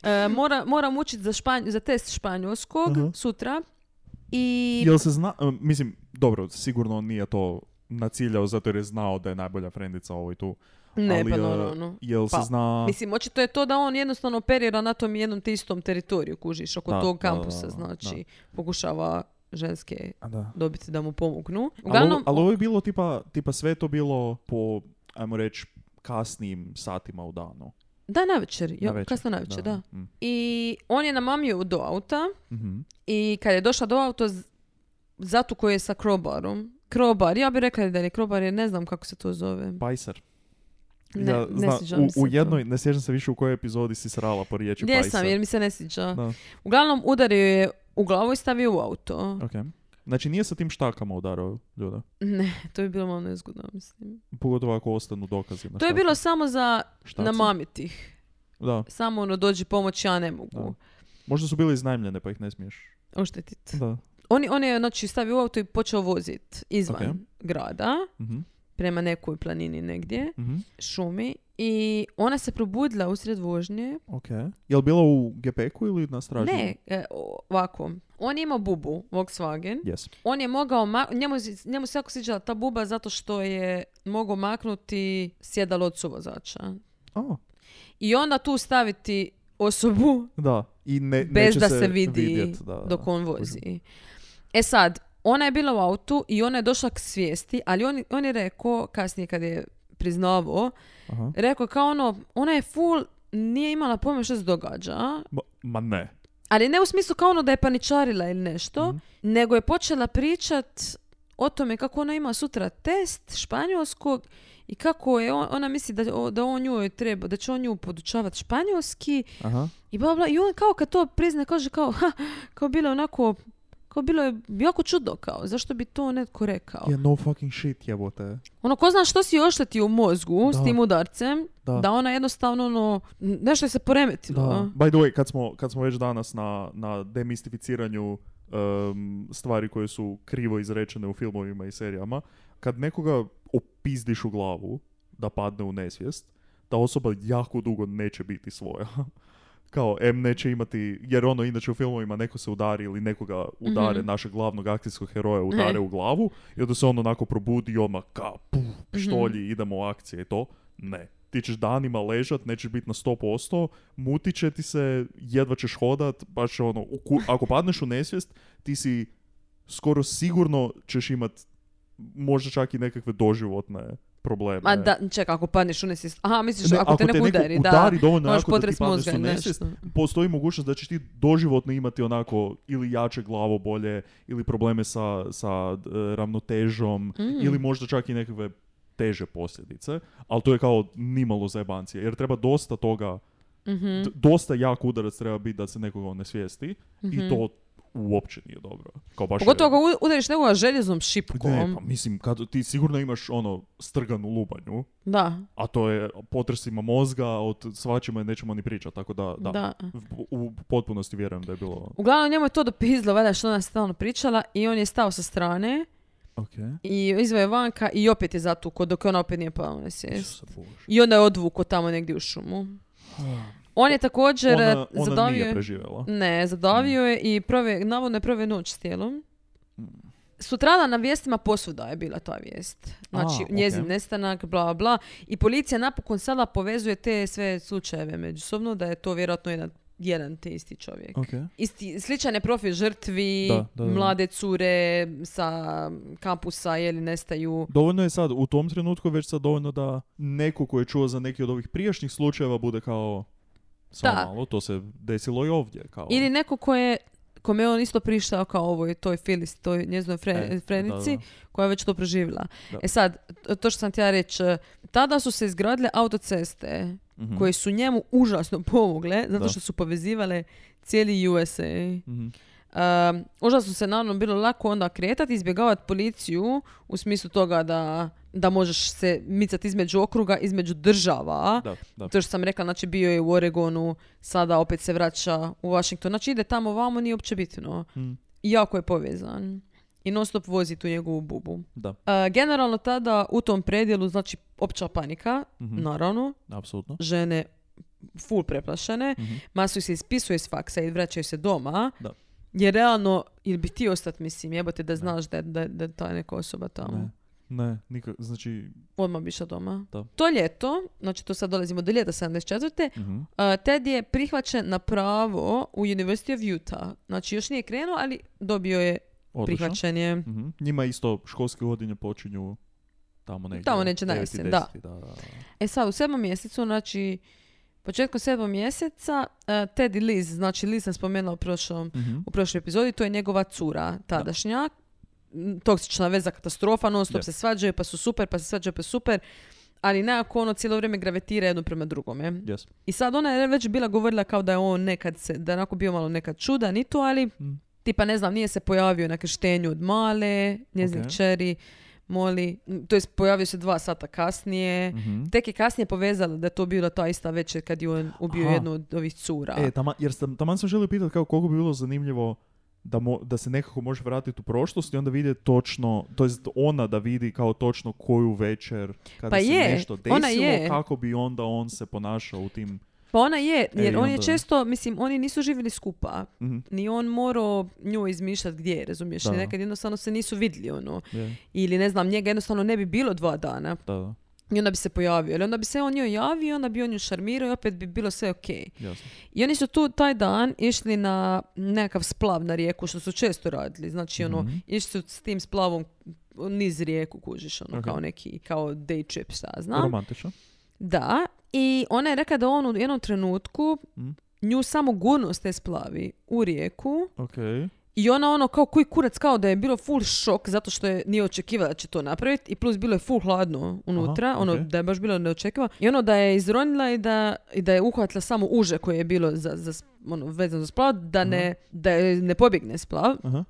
E, [LAUGHS] mora, moram učit za, španj, za test španjolskog Aha. sutra. I Jel se zna, um, mislim, dobro, sigurno nije to naciljao zato jer je znao da je najbolja frendica ovoj tu. ne, ali, pa uh, naravno. Jel Pa, se zna... Mislim, očito je to da on jednostavno operira na tom jednom te istom teritoriju, kužiš, oko Da, tog da, da, kampusa, da, znači, pokušava ženske da. dobiti da mu pomognu. Uglavnom, ali ovo je bilo tipa, tipa sve to bilo po, ajmo reći, kasnim satima u danu. da, navečer, jo, Navečer, kasno navečer, da. Mm. I on je namamio do auta Mhm. i kad je došla do auta, z- zatu koji je sa krobarom, krobar, ja bih rekla da je krobar, jer ne znam kako se to zove. Pajser. Ne, ja, ne zna- sviđa mi se u, u to. jednoj, ne sjećam se više u kojoj epizodi si srala po riječi Jesam, pajser. jer mi se ne sviđa. Da, Uglavnom, udario je u glavu i stavio u auto. ok. Znači nije sa tim štakama udarao ljude. Ne, to bi bilo malo nezgodno, mislim. Pogotovo ako ostanu dokazi na To je bilo samo za Štaci. namamiti ih. Da, Samo ono, dođi pomoć, ja ne mogu. Da. možda su bili iznajmljene pa ih ne smiješ. Oštetit. Da. On, on je znači, stavio u auto i počeo voziti izvan Ok. grada, Mhm. prema nekoj planini negdje, Mhm. šumi. I ona se probudila usred vožnje. Ok. Je li bila u gepeku ili na straži? Ne, e, ovako. On je imao bubu, Volkswagen. Yes. On je mogao, ma- njemu, njemu se jako sviđala ta buba zato što je mogao maknuti sjedalo od suvozača. A, I onda tu staviti osobu da. I ne, bez da se, vidi vidjet, da, dok on vozi. E sad, ona je bila u autu i ona je došla k svijesti, ali on, on je rekao, kasnije kad je priznavao, Aha. rekao kao ono, ona je full, nije imala pojma što se događa, Ma, ma ne. ali ne u smislu kao ono da je paničarila ili nešto, Mhm. nego je počela pričat o tome kako ona ima sutra test španjolskog i kako je on, ona misli da, da on njoj treba, da će on nju podučavati španjolski Aha. i bla bla. I on kao kad to prizna kaže kao, [LAUGHS] ha, kao bilo je onako, kao bilo je jako čudno kao, zašto bi to netko rekao? Je no fucking shit jebote. Ono, ko zna što si oštetio u mozgu s Da. tim udarcem, Da. da ona jednostavno ono, nešto je se poremetilo. Da. By the way, kad smo, kad smo već danas na, na demistificiranju em, stvari koje su krivo izrečene u filmovima i serijama, kad nekoga opizdiš u glavu da padne u nesvijest, ta osoba jako dugo neće biti svoja. Kao, M neće imati, jer ono inače u filmovima neko se udari ili nekoga udare, Mhm. našeg glavnog akcijskog heroja udare Ne. u glavu i onda se on onako probudi i odmah kao, puf, Mhm. pištolji, idemo u akcije i to. Ne. Ti ćeš danima ležat, nećeš biti na 100%, mutit će ti se, jedva ćeš hodat, baš ono, u ku- ako padneš u nesvijest, ti si skoro sigurno ćeš imat možda čak i nekakve doživotne probleme. Ma da, čekaj, ako padneš unesi... Aha, misliš, Ne, ako, te neko udari, da. udari dovoljno Možeš jako da ti padneš u nesvijest, postoji mogućnost da ćeš ti doživotno imati onako ili jače glavobolje ili probleme sa, sa e, ravnotežom Mm. ili možda čak i nekakve teže posljedice, ali to je kao nimalo zajebancije, jer treba dosta toga, Mhm, d- dosta jak udarac treba biti da se nekoga onesvijesti mhm. i to uopće nije dobro. Kao baš Pogotovo ako udariš nekoga željeznom šipkom. Ne, pa mislim, kad ti sigurno imaš ono strganu lubanju, Da, a to je potresima mozga, od svačima nećemo ni pričati, tako da, da. da. U, u potpunosti vjerujem da je bilo... Uglavnom njemu je to dopizdilo, valjda što ona stalno pričala i on je stao sa strane Ok. i izveo je vanka i opet je zatuko dok ona opet nije pala nesvijest. I onda je odvuko tamo negdje u šumu. On je također Ona, eh, ona zadavio... nije je- preživjela. Ne, zadavio je i prove, navodno je prove noć s tijelom. Mm. Sutradan na vijestima posuda je bila ta vijest. Znači, A, njezin ok. nestanak, bla, bla. I policija napokon sada povezuje te sve slučajeve međusobno, da je to vjerojatno jedan, jedan te isti čovjek. Ok. Isti, sličan je profil žrtvi, Da, da, da. mlade cure sa kampusa, jeli nestaju. Dovoljno je sad, u tom trenutku već sad dovoljno da neko ko je čuo za neki od ovih prijašnjih slučajeva bude kao samo Da. malo, to se desilo i ovdje. Kao. Ili neko ko je kome je on isto prištao kao ovoj toj Filis, toj njezinoj fre, E, frenici, da, da. koja je već to preživjela. Da. E sad, to- to što sam ti ja reći, tada su se izgradile autoceste Mhm. koje su njemu užasno pomogle, zato Da. što su povezivale cijeli USA. Mhm. Um, užasno se naravno bilo lako onda kretati, izbjegavati policiju u smislu toga da, da možeš se micati između okruga, između država. Da, da. To što sam rekla, znači bio je u Oregonu, sada opet se vraća u Washington. Znači ide tamo vamo, nije uopće bitno. Mm, jako je povezan. I non stop vozi tu njegovu bubu. Da, Uh, generalno tada u tom predjelu, znači opća panika, Mhm. naravno, apsolutno. žene full preplašene, Mhm. masu se ispisuje s faksa i vraćaju se doma. Da. Jer realno, ili bi ti ostat, mislim, jebote da znaš da, je- da, da je ta neka osoba tamo. Ne, ne, nikak, znači... Odmah bi išla doma. Da. To ljeto, znači to sad dolazimo do ljeta 74. mhm. Uh, Ted je prihvaćen na pravo u University of Utah. Znači još nije krenuo, ali dobio je Odlično. prihvaćen je. Mhm. Njima isto školske godine počinju tamo negdje. Tamo neće na jesen, da. da, da. E sad, u sedmom mjesecu, znači, početkom sedmog mjeseca, uh, Ted i Liz, znači Liz sam spomenula u, prošlom, Mhm. u prošloj epizodi, to je njegova cura tadašnja. Toksična veza, katastrofa, non stop se svađaju, pa su super, pa se svađaju, pa su super. Ali nekako ono cijelo vrijeme gravitira jedno prema drugome. Yes. I sad ona je već bila govorila kao da je on nekad se, da je onako bio malo nekad čudan i to, ali Mm. tipa ne znam, nije se pojavio na krštenju od male, njezin Ok. kćeri, Moli, to jest pojavio se dva sata kasnije. Mhm. Tek je kasnije povezala da je to bila ta ista večer kad je on ubio Aha. jednu od ovih cura. E, tama, jer sam, taman sam želio pitati kao koliko bi bilo zanimljivo da, mo, da se nekako može vratiti u prošlost i onda vidjeti točno, to jest ona da vidi kao točno koju večer kada Pa se je, nešto desilo, ona je. kako bi onda on se ponašao u tim... Pa ona je, jer on je često, mislim, oni nisu živjeli skupa. Mhm. Ni on morao nju izmišljati gdje je, razumiješ? Da. Nekad jednostavno se nisu vidjeli, ono. Je, Ili ne znam, njega jednostavno ne bi bilo dva dana. da, da, I onda bi se pojavio. Ili onda bi se on njoj javio, onda bi on nju šarmirao i opet bi bilo sve ok. jasno. I oni su tu taj dan išli na nekakav splav na rijeku, što su često radili. Znači, ono, Mhm. išli su s tim splavom niz rijeku, kužiš, ono, Ok. kao neki, kao day trip, šta ja znam. Romantično. Da, i ona je rekla da on u jednom trenutku Mhm. nju samo gurnuo s te splavi u rijeku Ok. I ona ono kao koji kurac kao da je bilo full šok zato što je nije očekivala da će to napraviti i plus bilo je full hladno unutra, Aha, ono da je baš bilo neočekivano i ono da je izronila i da, i da je uhvatila samo uže koje je bilo za, za ono, vezano za splav, da ne, da je ne pobjegne splav. Aha.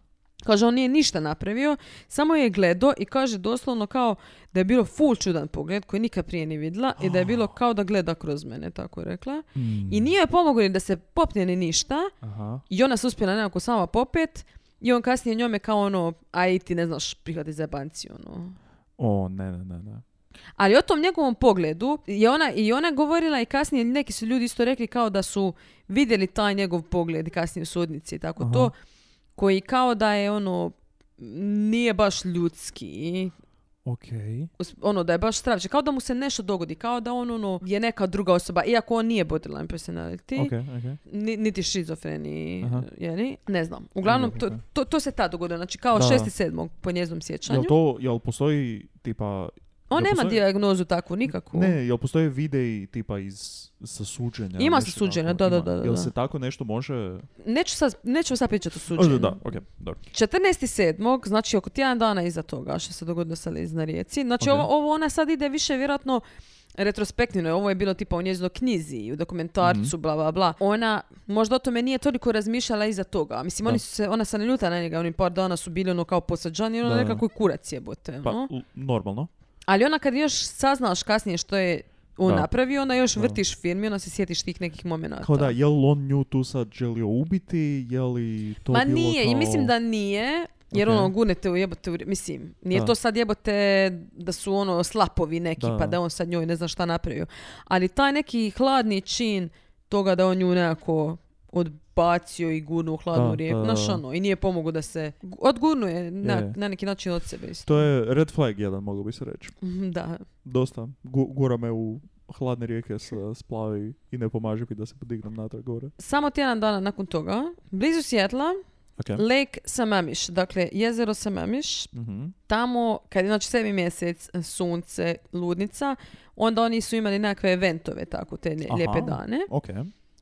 Kaže, on nije ništa napravio, samo je gledao i kaže doslovno kao da je bilo full čudan pogled koji nikad prije nije vidjela i da je bilo kao da gleda kroz mene, tako je rekla. Mm. I nije joj pomoglo ni da se popne ni ništa Aha. i ona se uspjela nekako sama popet i on kasnije njome kao ono, aj ti ne znaš prihvati za ono. O, ne, ne, ne, ne. Ali o tom njegovom pogledu je ona i ona govorila i kasnije neki su ljudi isto rekli kao da su vidjeli taj njegov pogled kasnije u sudnici i tako Aha. to koji kao da je ono nije baš ljudski Ok. Us- ono da je baš stravičan, kao da mu se nešto dogodi, kao da on ono je neka druga osoba, iako on nije borderline personality, Ok, ok. ni- niti šizofreni, Aha. je li? Ne znam. Uglavnom, to, to, to se tad dogodilo, znači kao Da. 6.7. po njeznom sjećanju. Jel to, jel postoji tipa On nema postoji- dijagnozu takvu, nikakvu. Ne, jel postoje videi tipa iz sa suđenja? Ima sa suđenja, da, da, da, da, Jel se tako nešto može... Neću sad, nećemo sad pričati o suđenju. da, da, okej, dobro. 14.7. znači oko tjedan dana iza toga što se dogodilo sa Liz na rijeci. Znači Ok. ovo, ovo ona sad ide više vjerojatno retrospektivno. Ovo je bilo tipa u njezinoj knjizi, u dokumentarcu, Mhm. bla, bla, bla. Ona možda o tome nije toliko razmišljala iza toga. Mislim, Da. oni su se, ona se ne ljuta na njega, oni par dana su bili ono kao posađani, i ono nekako kurac jebote. Pa, l- normalno. Ali ona kad još saznaš kasnije što je on Da. napravio, onda još Da. vrtiš film i onda se sjetiš tih nekih momenata. Kao da, je li on nju tu sad želio ubiti, je li to Ma bilo nije, kao... i mislim da nije, jer Ok. ono gurnete u jebote, mislim, nije Da. to sad jebote da su ono slapovi neki, Da. pa da on sad njoj ne zna šta napravio. Ali taj neki hladni čin toga da on nju nekako odbacio i gurnuo u hladnu rijeku, da, znaš ono, i nije pomogao da se odgurnuje na, Je. na neki način od sebe. isto. To je red flag jedan, moglo bi se reći. Mhm, Da. Dosta. Gu- gura me u hladne rijeke sa splavi i ne pomaže mi da se podignem natrag gore. Samo tjedan dana nakon toga, blizu Sjetla, Ok. Lake Sammamish, dakle jezero Sammamish, Mhm. tamo, kad je znači sedmi mjesec, sunce, ludnica, onda oni su imali nekakve eventove, tako, te lijepe dane. Ok,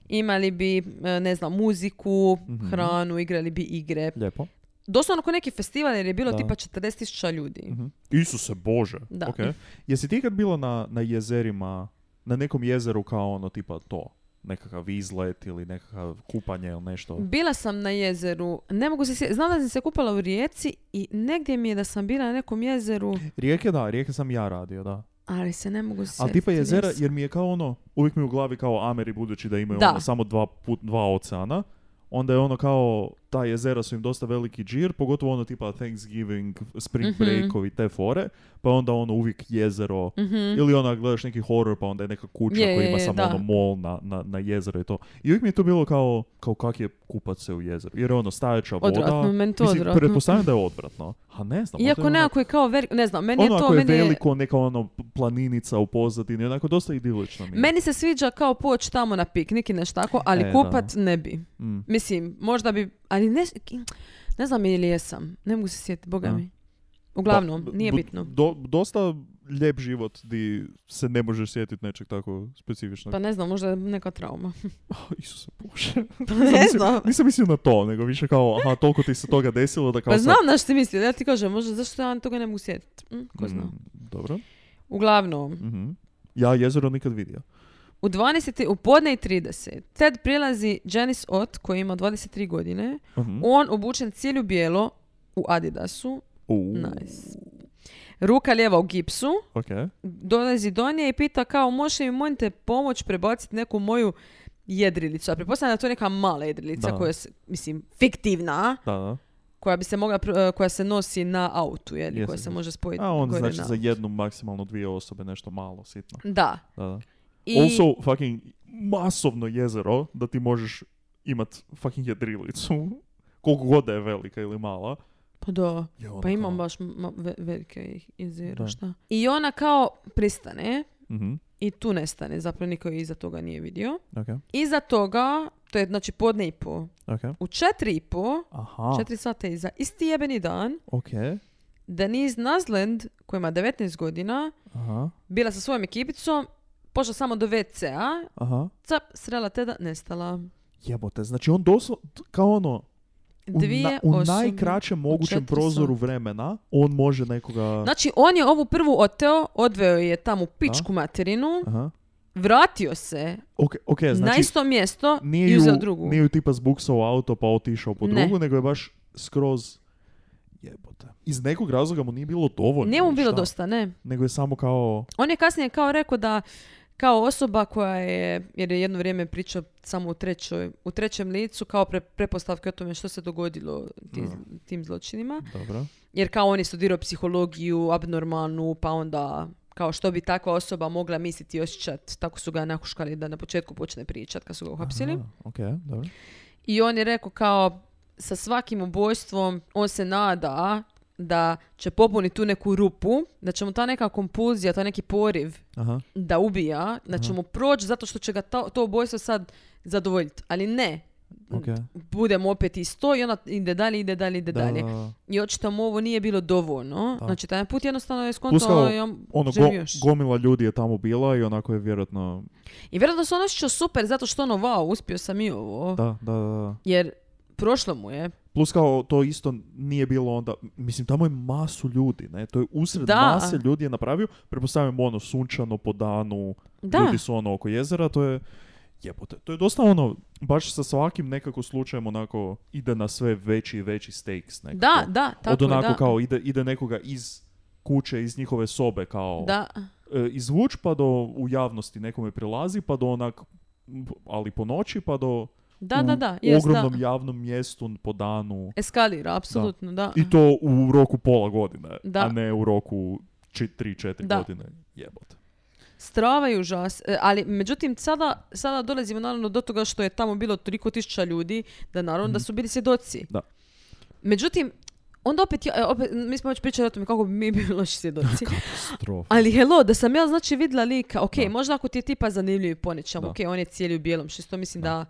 Imali bi, e, ne znam, muziku, Mhm. hranu, igrali bi igre. lijepo. Doslovno ko neki festival jer je bilo Da. tipa 40.000 ljudi. Mhm. Isuse Bože. Da. Ok. Jesi ti kad bila na, na jezerima, na nekom jezeru kao ono tipa to? Nekakav izlet ili nekakav kupanje ili nešto? Bila sam na jezeru, ne mogu se znam da sam se kupala u Rijeci i negdje mi je da sam bila na nekom jezeru, Rijeke da, rijeke sam ja radio, da. Ali se ne mogu sjetiti. Ali tipa jezera, jer mi je kao ono, uvijek mi u glavi kao Ameri budući da imaju Da. ono samo dva, put, dva oceana. Onda je ono kao, ta jezera su im dosta veliki džir, pogotovo ono tipa Thanksgiving, Spring Mhm. Breakovi, te fore, pa onda ono uvijek jezero, Mhm. ili ona gledaš neki horror pa onda je neka kuća Je, koja je, ima je, samo da. ono mol na, na, na jezero i to. I uvijek mi je to bilo kao, kao kak je kupat se u jezeru. Jer je ono stajača voda. Odvratno, meni to Mislim, odvratno. pretpostavljam da je odvratno. A ne znam. Iako je ono- nekako je kao veliko, ne znam, meni ono je to, ako je meni je, veliko, neka ono planinica u pozadini, onako dosta idilično mi je. Meni se sviđa kao poći tamo na piknik i nešto tako, ali E, kupat ne bi. Mm. Mislim, možda bi, ali ne, ne znam ili jesam. Ne mogu se sjetiti, boga mi. Uglavnom, Pa, nije bitno. Do, dosta lijep život di se ne možeš sjetiti nečeg tako specifičnog. Pa ne znam, možda je neka trauma. [LAUGHS] Oh, Isuse Bože. Pa [LAUGHS] Nisam ne mislio- znam. Nisam mislio na to, nego više kao, aha, toliko ti se toga desilo da kao Pa sad- znam na što ti mislio, ja ti kažem, možda zašto ja toga ne mogu sjetiti. Mm, ko zna. Mm, dobro. Uglavnom, Mhm. Ja jezero nikad vidio. U 20, u podne i 30, Ted prilazi Janice Ott, koji ima 23 godine. Mhm. On obučen cijelu bijelo u Adidasu. U, Nice. Ruka lijeva u gipsu. Ok. dolazi do nje i pita kao može mi molim te pomoć prebaciti neku moju jedrilicu. A pretpostavljam da je to neka mala jedrilica Da. koja je, mislim, fiktivna, Da, da. koja bi se mogla, pr- koja se nosi na autu, je koja se može spojiti A on znači na za jednu, maksimalno dvije osobe, nešto malo, sitno. Da. Da, da. I, Also, fucking masovno jezero da ti možeš imat fucking jedrilicu. [LAUGHS] Koliko god da je velika ili mala. pa da. Pa imam kao- baš ma- ve- velike jezera, Da. šta. I ona kao pristane Mhm, i tu nestane, zapravo niko je iza toga nije vidio. ok, Iza toga, to je znači podne i po, ok. u četiri i po, Aha, četiri sata iza, isti jebeni dan, ok. Denise Nazland, koja ima 19 godina, Aha, bila sa svojom ekipicom, pošla samo do WC-a, aha. cap, srela Teda, nestala. Jebote, znači on doslovno, kao ono, u, Dvije na- u najkraćem mogućem prozoru sata. vremena, on može nekoga... Znači, on je ovu prvu oteo, odveo je tamo u pičku materinu, Aha. vratio se Ok, ok, na znači isto mjesto nije i ju, uzeo drugu. nije ju tipa zbuksao auto pa otišao po Ne. drugu, nego je baš skroz jebote. Iz nekog razloga mu nije bilo dovoljno. Nije mu bilo šta? dosta, ne. Nego je samo kao... On je kasnije kao rekao da kao osoba koja je, jer je jedno vrijeme pričao samo u, trećoj, u trećem licu, kao pre, prepostavke o tome što se dogodilo ti- Mm. tim zločinima. Dobro. Jer kao on je studirao psihologiju, abnormalnu, pa onda kao što bi takva osoba mogla misliti i osjećati, tako su ga nahuškali da na početku počne pričat kad su ga uhapsili. Aha, ok, dobro. I on je rekao kao sa svakim ubojstvom on se nada da će popuniti tu neku rupu, da će mu ta neka kompulzija, ta neki poriv Aha. da ubija, da će mu proći zato što će ga to, to ubojstvo sad zadovoljiti. Ali ne, Ok. budemo opet isto i onda ide dalje, ide dalje, ide Da, dalje. da, da. I očito mu ovo nije bilo dovoljno. Da. Znači, taj put jednostavno je kao, i on Ono, go- gomila ljudi je tamo bila i onako je vjerojatno... I vjerojatno se on osjećao super zato što ono, wow, uspio sam i ovo. Da, da, da. da. Jer prošlo mu je. Plus kao to isto nije bilo onda, mislim tamo je masu ljudi, ne, to je usred Da. mase ljudi je napravio, pretpostavljam ono sunčano po danu, Da. ljudi su ono oko jezera, to je jebote, to je dosta ono, baš sa svakim nekako slučajem onako ide na sve veći i veći stakes nekako. Da, da, tako Od onako da. kao ide, ide nekoga iz kuće, iz njihove sobe kao Da, e, izvuč pa do u javnosti nekome prilazi pa do onak ali po noći pa do da, u da, da, jest, da. ogromnom javnom mjestu po danu Eskalira, apsolutno, da. i to u roku pola godine, Da. a ne u roku 3-4 Da. godine. Jebote. Strava je užas. E, Ali, međutim, sada, sada dolazimo naravno do toga što je tamo bilo toliko tisuća ljudi, da naravno da su bili svjedoci. Mhm. Da. Međutim, onda opet, ja- e, opet, mi smo već pričali o tome kako bi mi bili loši svjedoci. [LAUGHS] Ali hello, da sam ja znači vidjela lika, ok, Da. možda ako ti je tipa zanimljiv po nečemu, Da. ok, on je cijeli u bijelom, što mislim Da. da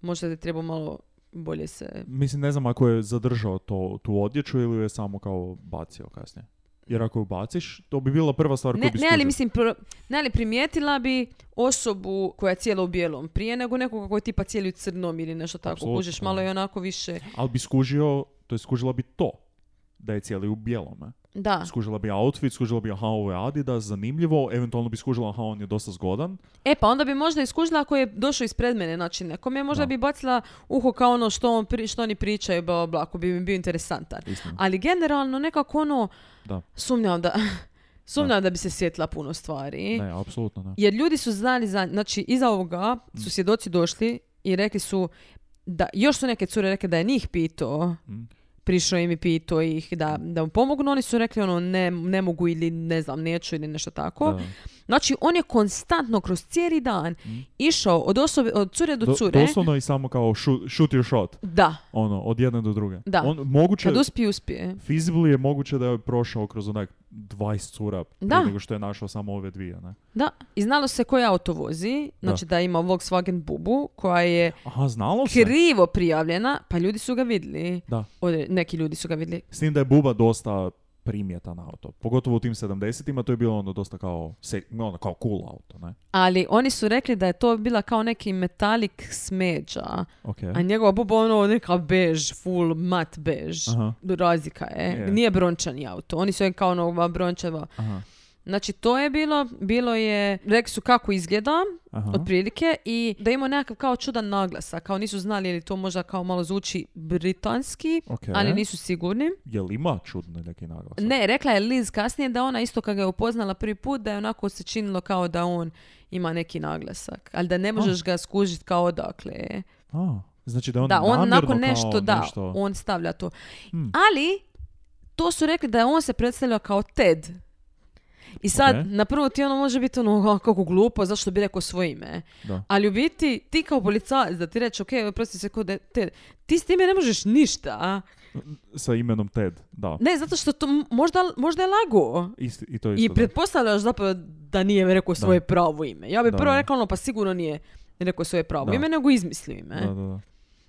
možda da treba malo bolje se... Mislim, ne znam ako je zadržao to, tu odjeću ili je samo kao bacio kasnije. Jer ako ju baciš, to bi bila prva stvar Ne, koju bi ne, ali mislim, pro- ne, ali primijetila bi osobu koja je cijela u bijelom prije nego nekoga koji je tipa cijeli u crnom ili nešto tako. Apsolutno, Kužiš malo i onako više. Ali bi skužio, to je skužila bi to. Da je cijeli u bijelome. Da. Skužila bi outfit, skužila bi aha, ovo je Adidas, zanimljivo, eventualno bi skužila aha, on je dosta zgodan. E pa onda bi možda iskužila ako je došao ispred mene, znači nekom je možda Da. bi bacila uho kao ono što, on pri, što oni pričaju, bla, bla, ako bi mi bio interesantan. Istina. Ali generalno nekako ono, Da. sumnjam da, [LAUGHS] sumnjam da. bi se sjetila puno stvari. Ne, apsolutno ne. Jer ljudi su znali za, znači iza ovoga su svjedoci došli i rekli su da, još su neke cure rekli da je njih pitao, Mm. Prišao im i pitao ih da, da mu pomognu, oni su rekli ono ne, ne mogu ili ne znam, neću ili nešto tako. Da. Znači on je konstantno kroz cijeli dan išao od osobe, od cure do Do- cure. doslovno i samo kao shoot, shoot your shot. Da, Ono, od jedne do druge. Da. On, moguće, kad uspije, uspije. feasibly je moguće da je prošao kroz onak 20 cura Da. nego što je našao samo ove dvije, ne? Da, i znalo se koji auto vozi, znači da, ima Volkswagen Bubu koja je Aha, znalo se? krivo prijavljena, pa ljudi su ga vidjeli. Da. Odre- neki ljudi su ga vidjeli. S tim da je Buba dosta primjetan auto. Pogotovo u tim 70-ima to je bilo ono dosta kao, se, ono, kao cool auto, ne? Ali oni su rekli da je to bila kao neki metalik smeđa, Ok. a njegova buba ono neka bež, full mat bež. Aha, Razlika je. Je. Nije brončani auto. Oni su kao ono brončeva. aha, Znači to je bilo, bilo je, rekli su kako izgleda, aha. otprilike, i da ima nekakav kao čudan naglasak, kao nisu znali je li to možda kao malo zvuči britanski, Ok. ali nisu sigurni. Jel ima čudno neki naglasak? Ne, rekla je Liz kasnije da ona isto kad ga je upoznala prvi put, da je onako se činilo kao da on ima neki naglasak, ali da ne možeš ga skužiti kao odakle je. A, znači da je on Da, on nakon kao nešto, da, nešto- on stavlja to. Hmm. Ali, to su rekli da je on se predstavljao kao Ted. I sad, Ok. na prvo ti ono može biti ono, "A, kako glupo, zašto bi rekao svoje ime. Da. Ali u biti, ti kao policajac, da ti reći, ok, prosti se kod Ted, ti s time ne možeš ništa. a? Sa imenom Ted, da. Ne, zato što to možda, možda je lago. Isti, I to isto, I da. pretpostavljaš zapravo da nije rekao svoje pravo ime. Ja bi Da, prvo da. rekla ono, pa sigurno nije rekao svoje pravo Da. ime, nego izmislio ime. Da, da, da.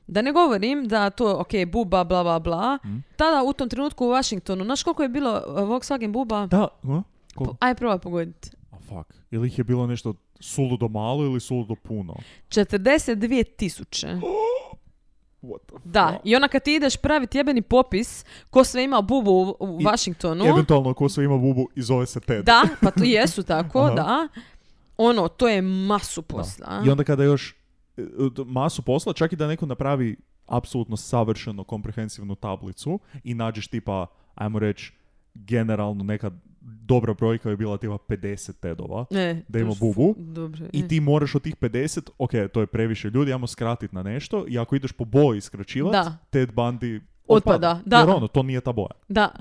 Da ne govorim da to, ok, buba, bla, bla, bla. Mm. Tada u tom trenutku u Washingtonu, znaš koliko je bilo uh, Volkswagen buba? Da, a? Koliko? Aj, probaj pogoditi. A fuck. Ili ih je bilo nešto suludo malo ili suludo puno? 42 tisuće. [GASPS] What the Da, fuck? i ona kad ti ideš praviti jebeni popis ko sve ima bubu u, u I- Washingtonu, Eventualno, ko sve ima bubu i zove se Ted. da, pa to jesu tako, da. Ono, to je masu posla. I onda kada još e, masu posla, čak i da neko napravi apsolutno savršeno komprehensivnu tablicu i nađeš tipa, ajmo reći, generalno neka dobra brojka je bila tipa 50 tedova. Ne, Da ima bubu. Dobro. I e. ti moraš od tih 50, ok, to je previše ljudi, ajmo skratiti na nešto i ako ideš po boji skraćivati. Ted Bundy Otpada, da. Jer ono, to nije ta boja. Da.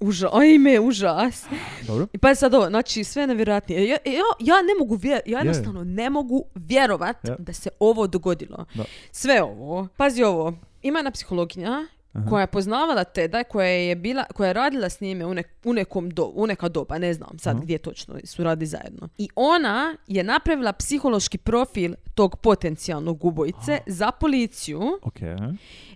Užas, ajme, užas. Dobro? I pa sad ovo, znači sve je nevjerojatnije. Ja, ja, ja ne mogu vjer, ja Je. jednostavno ne mogu vjerovat Ja. da se ovo dogodilo. Da. Sve ovo, pazi ovo, ima jedna psihologinja Aha. koja je poznavala Teda, koja je, bila, koja je radila s njime u, nek- u nekom do, u neka doba, ne znam sad Aha. gdje točno su radi zajedno. I ona je napravila psihološki profil tog potencijalnog ubojice za policiju Ok.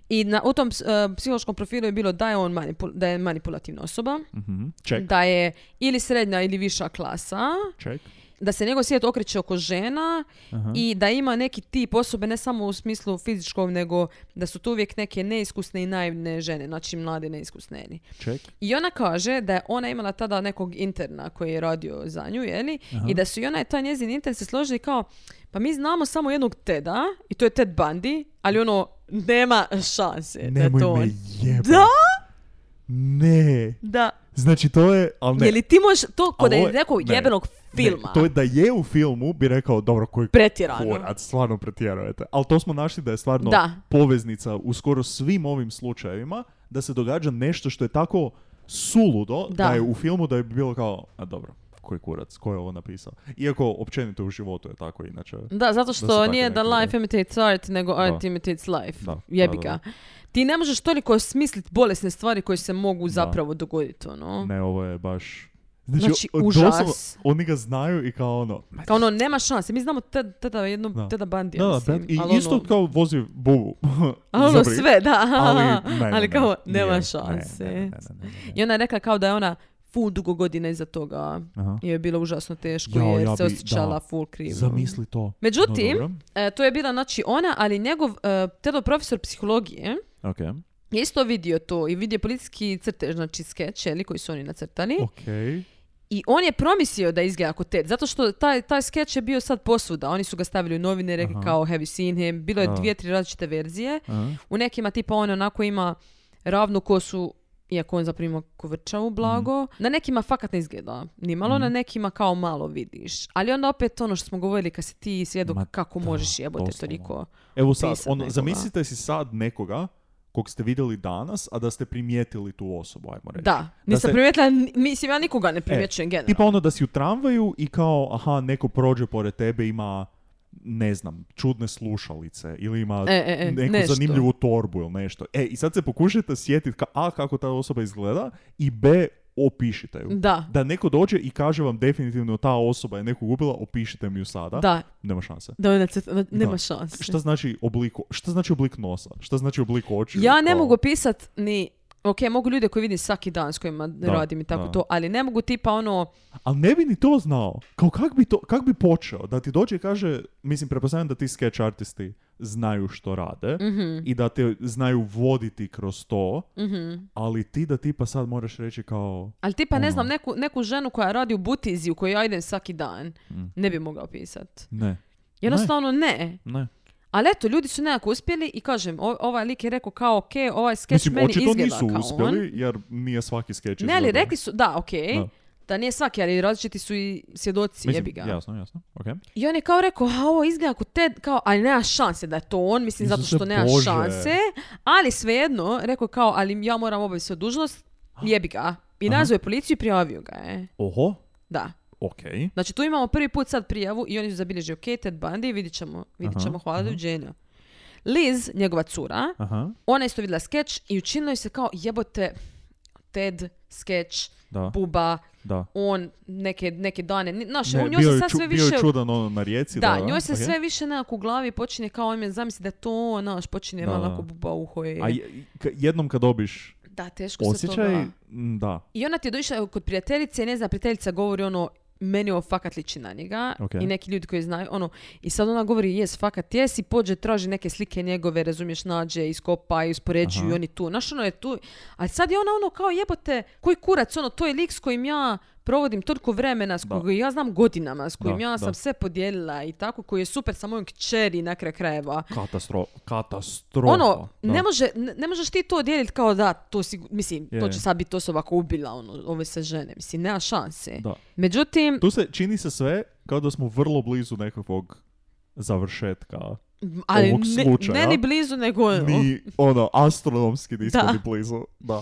i na, u tom e, psihološkom profilu je bilo da je on manipul- da je manipulativna osoba, Mhm. Check. da je ili srednja ili viša klasa, Check. Da se njegov svijet okreće oko žena Aha. i da ima neki tip osobe ne samo u smislu fizičkog, nego da su to uvijek neke neiskusne i naivne žene, znači mlade neiskusneni. Check. I ona kaže da je ona imala tada nekog interna koji je radio za nju, jeli? Aha. I da su i ona i taj njezin intern se složili kao, pa mi znamo samo jednog Teda, i to je Ted Bundy, ali ono, nema šanse da Nemoj to me on. jebat. Da? Ne. Da. Znači to je, ali ne. Je li ti možeš to kod je- nekog ne, jebenog Ne, filma? to je da je u filmu, bi rekao, dobro, koji Pretjerano. kurac, stvarno pretjerujete. Ali to smo našli da je stvarno Da. poveznica u skoro svim ovim slučajevima, da se događa nešto što je tako suludo, da, Da. je u filmu da je bilo kao, a dobro, koji kurac, ko je ovo napisao. Iako općenito u životu je tako inače. Da, zato što tako nije da life imitates art, nego art Da. imitates life. Da, Jebi da, da. Ti ne možeš toliko smisliti bolesne stvari koje se mogu zapravo dogoditi, ono. Ne, ovo je baš... Znači, Znači, o- užas. doslovno, oni ga znaju i kao ono... Kao ono, nema šanse. Mi znamo Ted, Teda jednog Da. Teda Bandija, Da, da, mislim. i ali isto ono, kao vozi bubu. ali [LAUGHS] ono sve, da. Ali, ne, ne, Ali ne, kao, nije. nema Ne, šanse. ne, ne, ne, ne, ne, ne. I ona je rekla kao da je ona full dugo godina iza toga. Aha. Je bilo užasno teško Jao, jer ja se bi- osjećala da. full krivo. Zamisli to. Međutim, No, e, to je bila znači ona, ali njegov e, Tedov profesor psihologije Ok. je isto vidio to i vidio policijski crtež, znači skeč, koji su oni nacrtali. Ok. I on je promislio da izgleda kao Ted, zato što taj, taj skeč je bio sad posvuda. Oni su ga stavili u novine, rekli Aha. kao have you seen him. Bilo je Da. dvije, tri različite verzije. Aha. U nekima tipa on onako ima ravnu kosu, iako on zapravo ima kovrčavu blago. Na nekima fakat ne izgleda nimalo, Mhm. na nekima kao malo vidiš. Ali onda opet ono što smo govorili, kad si ti svjedok Ma kako da, možeš jebote toliko. Evo sad, nekoga. zamislite si sad nekoga kog ste vidjeli danas, a da ste primijetili tu osobu, ajmo reći. Da, nisam se- primijetila, mislim ja nikoga ne primjećujem generalno. Tipa ono da si u tramvaju i kao, aha, neko prođe pored tebe, ima ne znam, čudne slušalice ili ima E, e, e, neku nešto. zanimljivu torbu ili nešto. E, i sad se pokušajte sjetiti ka, A, kako ta osoba izgleda i B, opišite ju. Da, Da neko dođe i kaže vam definitivno ta osoba je nekog ubila, opišite mi ju sada. da, Nema šanse. da, crta- nema Da. šanse. Šta znači oblik, šta znači oblik nosa? Šta znači oblik očiju? Ja ne Kao- mogu pisat ni... Ok, mogu ljude koji vidim svaki dan s kojima Da, radim i tako da. to, ali ne mogu tipa ono... Ali ne bi ni to znao. Kao kak bi, to, kak bi počeo? Da ti dođe i kaže, mislim, pretpostavljam da ti sketch artisti znaju što rade mhm, i da te znaju voditi kroz to, mhm. ali ti da tipa sad moraš reći kao... Ali tipa, ne Ono. znam, neku, neku ženu koja radi u butizi u kojoj ja idem svaki dan, Mm. ne bi mogao pisat. Ne, Jednostavno ne. ne. Ali eto, ljudi su nekako uspjeli i kažem, o- ovaj lik je rekao kao, ok, ovaj skeč Mislim, meni očito izgleda nisu kao uspjeli, on. jer nije svaki sketch Ne, ali rekli su, da, ok, Da. da nije svaki, ali različiti su i svjedoci, Mislim, jebi ga. jasno, jasno. Okay. I on je kao rekao, a ovo izgleda kao Ted, kao, ali nema šanse da je to on, mislim, zato što nema Bože. šanse. Ali svejedno, rekao kao, ali ja moram obaviti svoju dužnost, jebi ga. I nazvao je policiju i prijavio ga je. Oho, Da. Ok. Znači tu imamo prvi put sad prijavu i oni su zabilježili, ok, Ted Bundy, vidit ćemo, vidit Aha, ćemo, hvala, aha. doviđenja. Liz, njegova cura, Aha, ona je isto vidjela skeč i učinilo se kao jebote Ted, skeč, da, buba, da. on neke, neke dane, znaš, Ne, u njoj bio, se sad ču- sve bio više... je čudan ono na rijeci. Da, Da, njoj se ok. sve više nekako u glavi počinje kao on zamisli da to, znaš, počinje Da, malo da. ako buba uho je. A jednom kad dobiš Da, teško se osjećaj, toga. m, da. I ona ti je došla kod prijateljice ne znam, prijateljica govori ono, meni ovo fakat liči na njega Ok. i neki ljudi koji znaju, ono, i sad ona govori jes, fakat jes i pođe, traži neke slike njegove, razumiješ, nađe, iskopa i uspoređuju Aha. i oni tu, znaš, ono je tu, ali sad je ona ono kao jebote, koji kurac, ono, to je lik s kojim ja provodim toliko vremena, s kojim ja znam godinama, s kojim Da, ja da. sam sve podijelila i tako, koji je super sa mojom kćeri na kraju krajeva. Katastro, katastrofa. Ono, da. ne, može, ne, ne možeš ti to dijeliti kao da, to si, mislim, Je, to će sad biti osoba koja ubila ono, ove se žene, mislim, nema šanse. Da. Međutim, Tu se čini se sve kao da smo vrlo blizu nekakvog završetka. ali ovog ne, slučaja ne ni blizu, nego. Ni, ono, astronomski nismo Da. ni blizu. Da.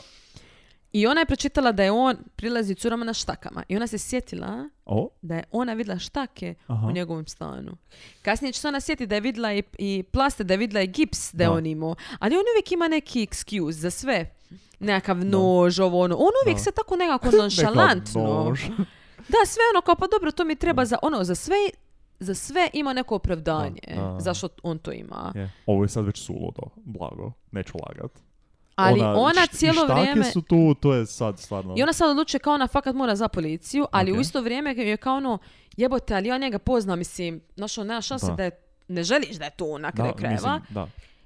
I ona je pročitala da je on prilazi curama na štakama. I ona se sjetila O, da je ona vidjela štake aha. u njegovom stanu. Kasnije će se ona sjetiti da je vidjela i, i plaste, da je vidjela i gips da je on imao. Ali on uvijek ima neki excuse za sve. Nekakav nož, ovo ono. On uvijek Da. se tako nekako [LAUGHS] nonšalantno. [LAUGHS] Da, sve ono kao pa dobro, to mi treba za ono, za sve za sve ima neko opravdanje Da, da. zašto on to ima. Ovo je sad već suludo, blago, neću lagat. Ali ona, i cijelo vrijeme... su tu, to je sad stvarno... I ona sad odlučuje kao ona fakat mora za policiju, ali u Ok. isto vrijeme je kao ono, jebote, ali ja njega poznam, mislim, znaš, ono, nema šanse Da. da je, ne želiš da je to on na kraju krajeva.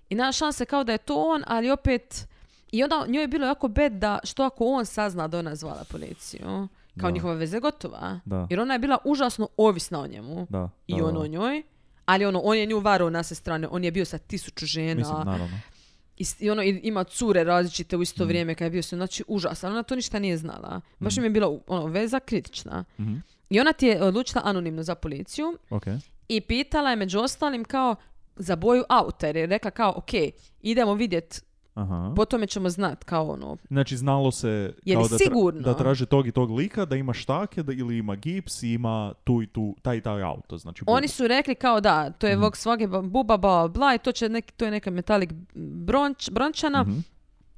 I nema šanse kao da je to on, ali opet... I onda njoj je bilo jako bed da što ako on sazna da ona zvala policiju. Kao Da. njihova veza je gotova. Da. Jer ona je bila užasno ovisna o njemu. Da, I on da. o njoj. Ali ono, on je nju varao na sve strane. On je bio sa tisuću žena. Mislim, naravno. I, ono, ima cure različite u isto Mhm. vrijeme kad je bio se, znači užasno. Ona to ništa nije znala. Baš mi je bila ono, veza kritična. Mhm. I ona ti je odlučila anonimno za policiju Ok. i pitala je među ostalim kao za boju auta. Jer je rekla kao, ok, idemo vidjet, Aha. po tome ćemo znat kao ono, Znači, znalo se Je kao da, tra- da traže tog i tog lika, da ima štake da, ili ima gips i ima tu i tu, taj i taj auto. Znači, Oni bubu. su rekli kao da, to je Volkswagen buba, bla, bla, i to, će nek, to je neka metalik bronč, brončana. Mhm.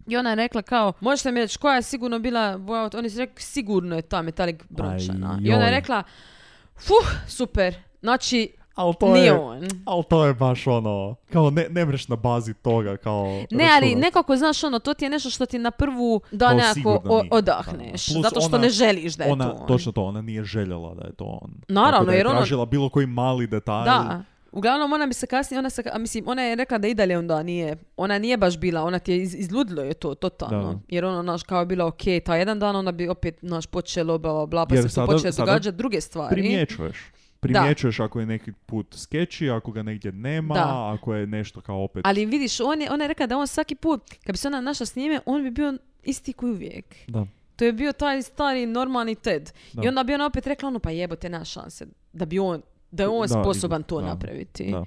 I ona je rekla kao, možete mi reći koja je sigurno bila boja auta? Oni su rekli, sigurno je ta metalik brončana. Aj, I ona je rekla, fuh, super, znači, Ali to nije je, on. ali to je baš ono, kao ne, ne mreš na bazi toga, kao... Ne, ali računat. nekako, znaš, ono, to ti je nešto što ti na prvu da To nekako o- odahneš. Da. Zato što ona- ne želiš da je ona, to on. Točno to, ona nije željela da je to on. Naravno, Tako da je jer ono- tražila bilo koji mali detalj. Da. Uglavnom, ona bi se kasnije, ona se, a mislim, ona je rekla da i dalje onda nije, ona nije baš bila, ona ti je iz, izludilo je to, totalno. Da. Jer ono, naš, kao je bila ok, ta jedan dan, onda bi opet, naš, počelo, bla, bla, bla, pa Jer se sada- počele sada događati druge stvari. Primjećuješ. Primjećuješ ako je neki put skeči, ako ga negdje nema, Da. ako je nešto kao opet... Ali vidiš, on je, ona je rekla da on svaki put, kad bi se ona našla s njime, on bi bio isti koji uvijek. Da. To je bio taj stari normalni Ted. Da. I onda bi ona opet rekla ono, pa jebote, nema šanse da bi on, da je on Da, sposoban to da, napraviti. Da.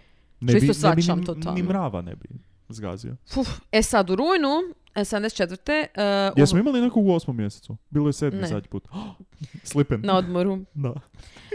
Što isto ne bi ni, ni mrava ne bi zgazio. Fuf. E sad, u rujnu, 74. Uh, Jesmo imali nekog u osmom mjesecu? Bilo je sedmi Ne. zadnji put. [GASPS] Slipen. na odmoru. [LAUGHS] Da.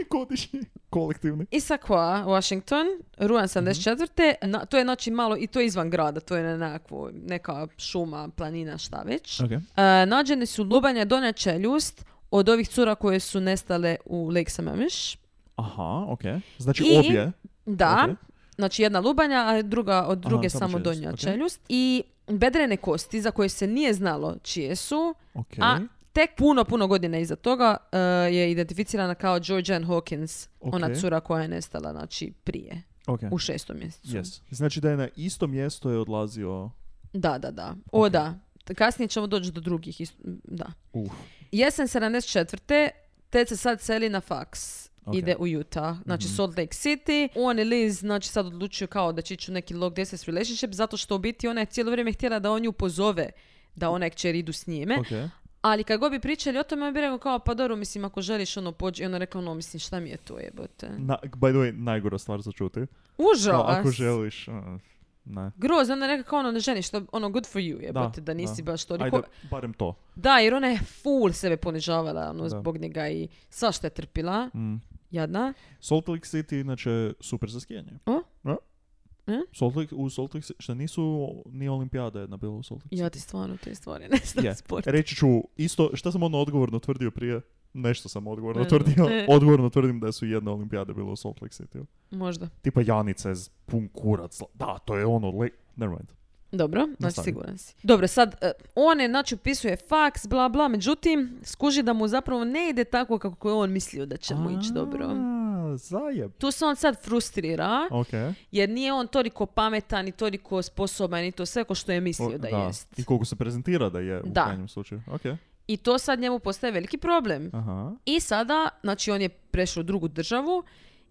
Godišnji, kolektivni. Issaquah, Washington, rujan Mhm. 74. Na, to je znači malo, i to je izvan grada, to je na nekakvo, neka šuma, planina, šta već. Ok. E, nađeni su lubanja donja čeljust od ovih cura koje su nestale u Lake Sammamish. Aha, ok. Znači I- obje. Da, Ok. znači jedna lubanja, a druga od Aha, druge samo samo čeljust, donja ok. čeljust. I bedrene kosti za koje se nije znalo čije su, Ok. a tek puno, puno godina iza toga e, je identificirana kao Georgia Ann Hawkins, ona Ok. cura koja je nestala, znači prije, ok. u šestom mjesecu. Yes. Znači da je na isto mjesto je odlazio... Da, da, da. O, da. Kasnije ćemo doći do drugih. ist- Da. Uf. Jesen 74. Ted se sad seli na faks. Ok. Ide u Utah, znači Mhm. Salt Lake City. On i Liz, znači sad odlučuju kao da će ići u neki long distance relationship, zato što u biti ona je cijelo vrijeme htjela da on nju pozove da ona kćer idu s njime. Ok. Ali kad god bi pričali o tome, on bi rekao kao, pa dobro, mislim, ako želiš ono pođi. I ona rekla, ono, mislim, šta mi je to jebote. Na, by the way, najgora stvar za čuti. Užas. Kao, ako želiš... uh, ne. Groz, ona je rekla kao ono, ne ženiš, to, ono, good for you jebote, da, Da, nisi da. baš toliko... Ajde, barem to. Da, jer ona je full sebe ponižavala ono, Da. zbog njega i svašta je trpila. Mm. Jadna. Salt Lake City, inače, super za skijanje. O? Da. E? Salt Lake, u Salt Lake City, što nisu ni olimpijada jedna bila u Salt Lake Ja City. ti stvarno te stvari [LAUGHS] ne znam Je. sport. Reći ću isto, šta sam ono odgovorno tvrdio prije? Nešto sam odgovorno Ne tvrdio. E. Odgovorno tvrdim da su jedna olimpijada bila u Salt Lake City. Možda. Tipa Janica z pun kurac. Da, to je ono, le... never mind. Dobro, znači siguran si. Dobro, sad, e, on je, znači, upisuje faks, bla, bla, međutim, skuži da mu zapravo ne ide tako kako je on mislio da će mu ići dobro. Zajeb. Tu se on sad frustrira, Ok. jer nije on toliko pametan i toliko sposoban i to sve ko što je mislio O, da, jest. I koliko se prezentira da je u Da. krajnjem slučaju. Ok. I to sad njemu postaje veliki problem. Aha. I sada, znači on je prešao u drugu državu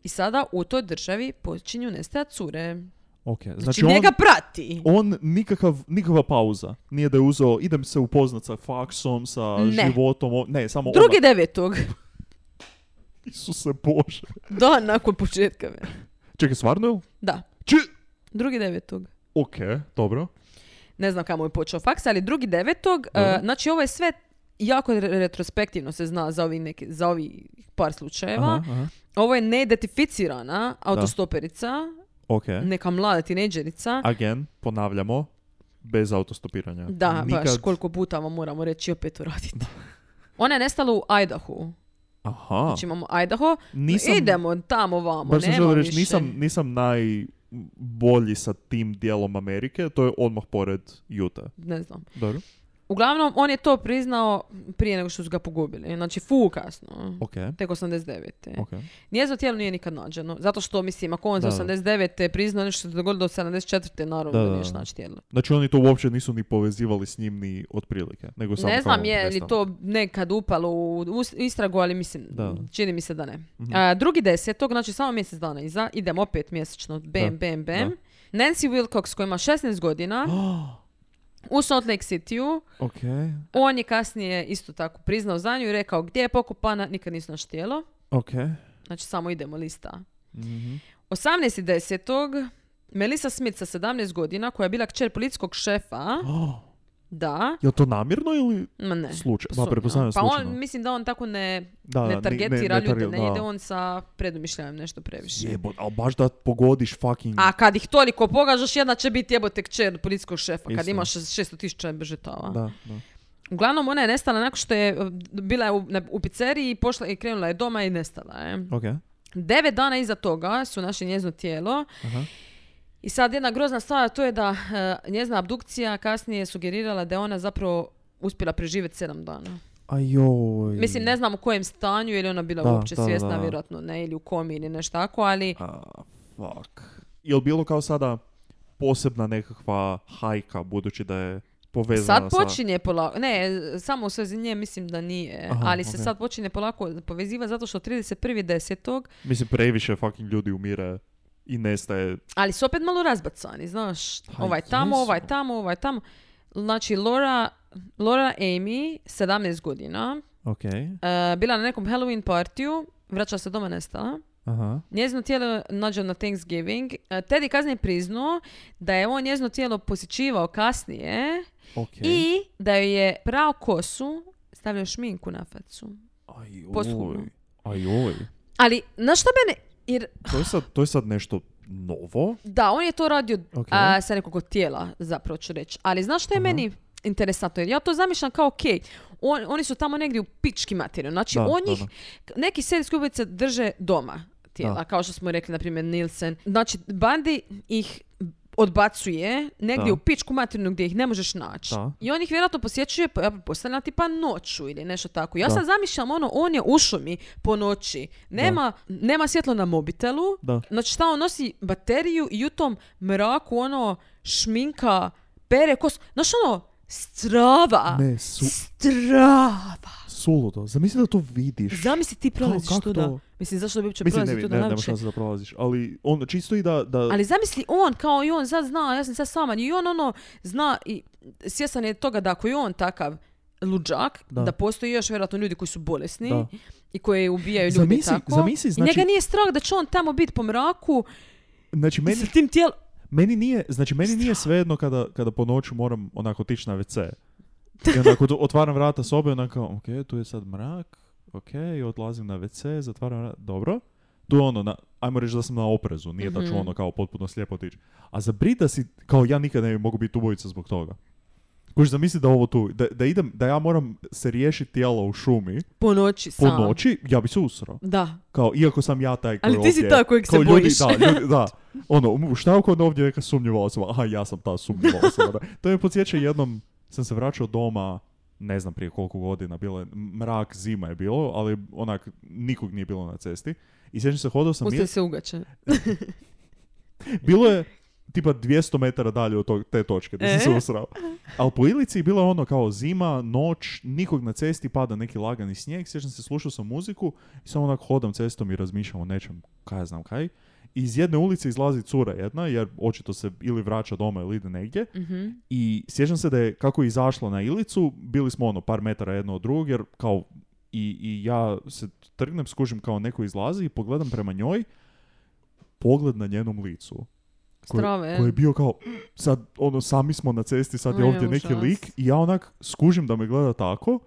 i sada u toj državi počinju nestajati cure. Ok. Znači, Znači, on, njega prati. on nikakav, nikakva pauza. Nije da je uzeo, idem se upoznat sa faksom, sa Ne. životom. o- Ne, samo Drugi odmah. devetog. [LAUGHS] Isuse Bože. Dan nakon početka. ve. Čekaj, stvarno je? Da. Či... Drugi devetog. Ok, dobro. Ne znam kamo je počeo faks, ali drugi devetog. E, znači ovo je sve jako re- retrospektivno se zna za ovi, neki, za ovi par slučajeva. Aha, aha. Ovo je neidentificirana autostoperica, Ok. neka mlada tinejdžerica. Again, ponavljamo, bez autostopiranja. Da, baš Nikad... koliko puta vam moramo reći opet uraditi. [LAUGHS] Ona je nestala u Idahu. Aha. Znači imamo Idaho, Nisam, idemo tamo vamo, baš nema reći, više. nisam, nisam najbolji sa tim dijelom Amerike, to je odmah pored Utah. Ne znam. Dobro, Uglavnom, on je to priznao prije nego što su ga pogubili. Znači, fu kasno. ok, Tek 89. ok. Njezino tijelo nije nikad nađeno. Zato što, mislim, ako on za Da, da. 89. priznao nešto što se dogodilo do 74. naravno Da, da, da, nije naći tijelo. Znači oni to uopće nisu ni povezivali s njim ni otprilike, nego samo Ne znam je li to nekad upalo u istragu, ali mislim, Da. čini mi se da ne. Mhm. A, drugi desetog, znači samo mjesec dana iza, idemo opet mjesečno, bam, bam, bam. Nancy Wilcox koja ima 16 godina [GASPS] u Salt Lake Cityu, ok, on je kasnije isto tako priznao za nju i rekao gdje je pokopana, nikad nisu naš tijelo. ok. Znači samo idemo lista. Mhm. 18.10. Melissa Smith sa 17 godina, koja je bila kćer policijskog šefa, Oh, da, je to namjerno ili ma ne. slučaj? Pa sumnjam. pretpostavljam Pa slučajno. on, mislim da on tako ne, da, ne targetira ne ljude, target- ne ide on sa predumišljajem nešto previše. Jebot, ali baš da pogodiš fucking... A kad ih toliko pogažaš, jedna će biti jebote kćer policijskog šefa, kad Isto. imaš 600 tisuća žrtava. Da, da. Uglavnom, ona je nestala nakon što je uh, bila u, u pizzeriji pošla i krenula je doma i nestala je. Ok. Devet dana iza toga su našli njezino tijelo Aha. I sad jedna grozna stvar, to je da uh, njezina abdukcija kasnije je sugerirala da je ona zapravo uspjela preživjeti sedam dana. Ajoj. Mislim, ne znam u kojem stanju, ili ona bila Da, uopće da, svjesna, da. vjerojatno ne, ili u komi ili nešto tako, ali A, fuck. Je li bilo kao sada posebna nekakva hajka, budući da je povezana sad sa... počinje polako, ne, samo u svezi nje mislim da nije, Aha, ali se sad počinje polako poveziva zato što 31.10. Mislim, previše fucking ljudi umire i nestaje. Ali su opet malo razbacani, znaš. Pa ovaj tamo, ovaj tamo, ovaj tamo. Znači, Laura, Laura Amy, 17 godina, Ok. e, bila na nekom Halloween partiju, vraća se doma nestala. Aha. Njezino tijelo je nađeno na Thanksgiving. E, Ted je kasnije priznao da je on njezino tijelo posjećivao kasnije Ok. i da joj je prao kosu, stavljao šminku na facu. Ajoj. posthumno. Ajoj. Ali, na što mene... Jer, To je sad, to je sad nešto novo. da, on je to radio Ok. a, sa nekog tijela, zapravo ću reći. Ali znaš što je Aha. meni interesantno? Jer ja to zamišljam kao, ok, on, oni su tamo negdje u pički materiju. Znači, Da, on da, njih, da. neki serijski ubojice drže doma tijela, Da. kao što smo rekli, na primjer, Nielsen. Znači, Bandi ih odbacuje negdje Da. u pičku materinu gdje ih ne možeš naći. Da. I on ih vjerojatno posjećuje, pa ja pretpostavljam tipa noću ili nešto tako. Ja Da. sad zamišljam ono, on je u šumi po noći. Nema, nema svjetlo na mobitelu. Da. Znači šta on nosi bateriju i u tom mraku ono šminka, pere kos. Znaš ono, strava. Ne, su, Strava. Suludo. Zamisli da to vidiš. Zamisli ti prolaziš kako tuda. to? Mislim, zašto bi uopće Mislim, ne, prolaziti ne, tuda ne, nema šanse da prolaziš. Ali on čisto i da... da Ali zamisli on, kao i on sad zna, ja sam sad sama, i on ono zna i svjestan je toga da ako je on takav luđak, da, Da. postoji još vjerojatno ljudi koji su bolesni Da. i koji ubijaju ljude Zamisli- tako. zamisli, I znači- njega nije strah da će on tamo biti po mraku Znači, meni... meni, sa tim tijelom. meni nije, znači, meni nije svejedno kada, kada po noću moram onako otići na WC. [LAUGHS] I onako otvaram vrata sobe, onako, ok, tu je sad mrak, ok, odlazim na WC, zatvaram vrata, dobro. Tu je ono, na, ajmo reći da sam na oprezu, nije da ću ono kao potpuno slijepo otići. A za Brit da si, kao ja nikad ne bi mogu biti ubojica zbog toga. Kuš zamisli da ovo tu, da, da idem, da ja moram se riješiti tijela u šumi Po noći po sam. noći, ja bi se usrao. Da. Kao, iako sam ja taj koji Ali ti si taj kojeg se kao ljudi, bojiš. Da, ljudi, da. [LAUGHS] Ono, šta ako je ovdje neka sumnjiva osoba? Aha, ja sam ta sumnjiva osoba. Da. To me podsjeća jednom, sam se vraćao doma, ne znam prije koliko godina, bilo je mrak, zima je bilo, ali onak, nikog nije bilo na cesti. I sjećam se, hodao sam, Pustili mir, se ugače. [LAUGHS] bilo je tipa 200 metara dalje od tog, te točke, da sam se E? usrao. Ali po Ilici je bilo ono kao zima, noć, nikog na cesti, pada neki lagani snijeg, sjećam se, slušao sam muziku i samo onak hodam cestom i razmišljam o nečem, kaj ja znam kaj. Iz jedne ulice izlazi cura jedna, jer očito se ili vraća doma ili ide negdje. Mhm. I sjećam se da je kako je izašla na Ilicu, bili smo ono par metara jedno od drugog, jer kao i, i ja se trgnem, skužim kao neko izlazi i pogledam prema njoj, pogled na njenom licu. Koji- koji je bio kao, sad ono, sami smo na cesti, sad je ovdje neki lik i ja onak skužim da me gleda tako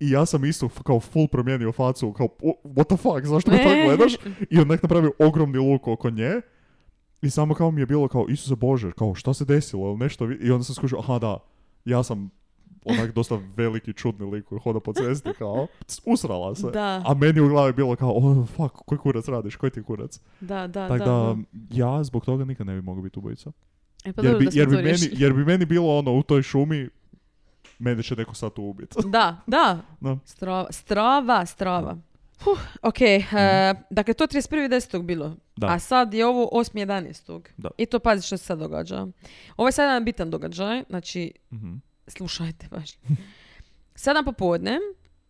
I ja sam isto kao full promijenio facu, kao "O, what the fuck, zašto me tako gledaš? [LAUGHS] I onak napravio ogromni luk oko nje. I samo kao mi je bilo kao, Isuse Bože, kao šta se desilo, ili nešto. vi-" I onda sam skušao, aha da, ja sam onak dosta veliki čudni lik koji hoda po cesti, kao, usrala se. Da. A meni u glavi bilo kao, oh fuck, koji kurac radiš, koji ti kurac? Da, da, Tako da. da, ja zbog toga nikad ne bi mogao biti ubojica. E, pa jer, bi, jer, bi meni, jer bi meni bilo ono u toj šumi, mene će neko sad tu ubiti. [LAUGHS] Da, da. No. Strava, strava, strava. Huh, ok, e, dakle to je 31.10. bilo. Da. a sad je ovo 8.11. Da. I to pazi što se sad događa. Ovo je sad jedan bitan događaj, znači Mhm. slušajte baš. [LAUGHS] Sedam popodne,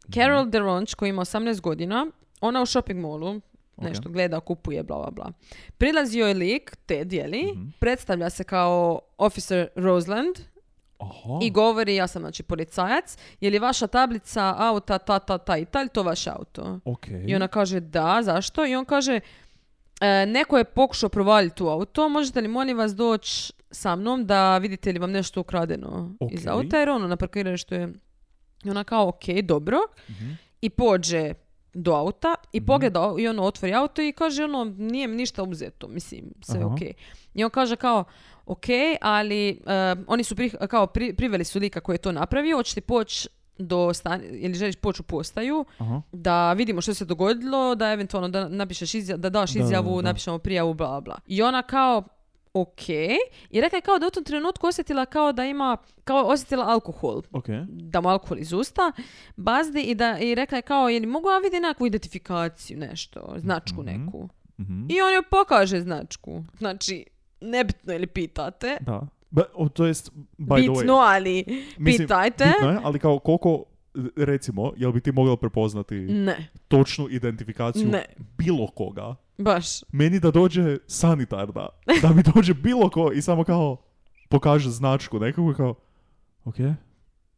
Carol Mhm. DeRonch koji ima 18 godina, ona u shopping mallu, nešto gleda, kupuje, bla, bla, bla. Prilazio je lik, te dijeli, Mhm. predstavlja se kao officer Roseland, Aha. i govori, ja sam znači policajac, je li vaša tablica auta ta, ta, ta i ta, to vaš auto? Ok. I ona kaže da, zašto? I on kaže, "E, neko je pokušao provaliti u auto, možete li molim vas doći sa mnom da vidite li vam nešto ukradeno iz Ok. auta, jer ono na parkiralištu je i ona kao, ok, dobro. Mhm. I pođe do auta i pogleda i ono otvori auto i kaže ono nije mi ništa uzeto, mislim, sve Aha. ok. I on kaže kao ok, ali e, oni su pri- kao pri- priveli su lika koji je to napravio, hoćete poći do stan ili želiš poći u postaju Aha. da vidimo što se dogodilo, da eventualno da napišeš izja- da daš Da, da, izjavu, da. napišemo prijavu, bla bla. I ona kao ok. I rekla je kao da u tom trenutku osjetila kao da ima, kao osjetila alkohol Ok. da mu alkohol iz usta, bazdi i, da, i rekla je kao, je li mogu ja vidjeti nekakvu identifikaciju, nešto, značku Mhm. neku. Mhm. I on joj pokaže značku. Znači, nebitno ili pitate. Da. Ba, o, to jest, by the way, Bitno, ali mislim, pitajte. bitno je, ali kao koliko, recimo, jel bi ti mogla prepoznati Ne, točnu identifikaciju ne, bilo koga? baš. Meni da dođe sanitarna, da mi dođe bilo ko i samo kao pokaže značku nekako kao, ok,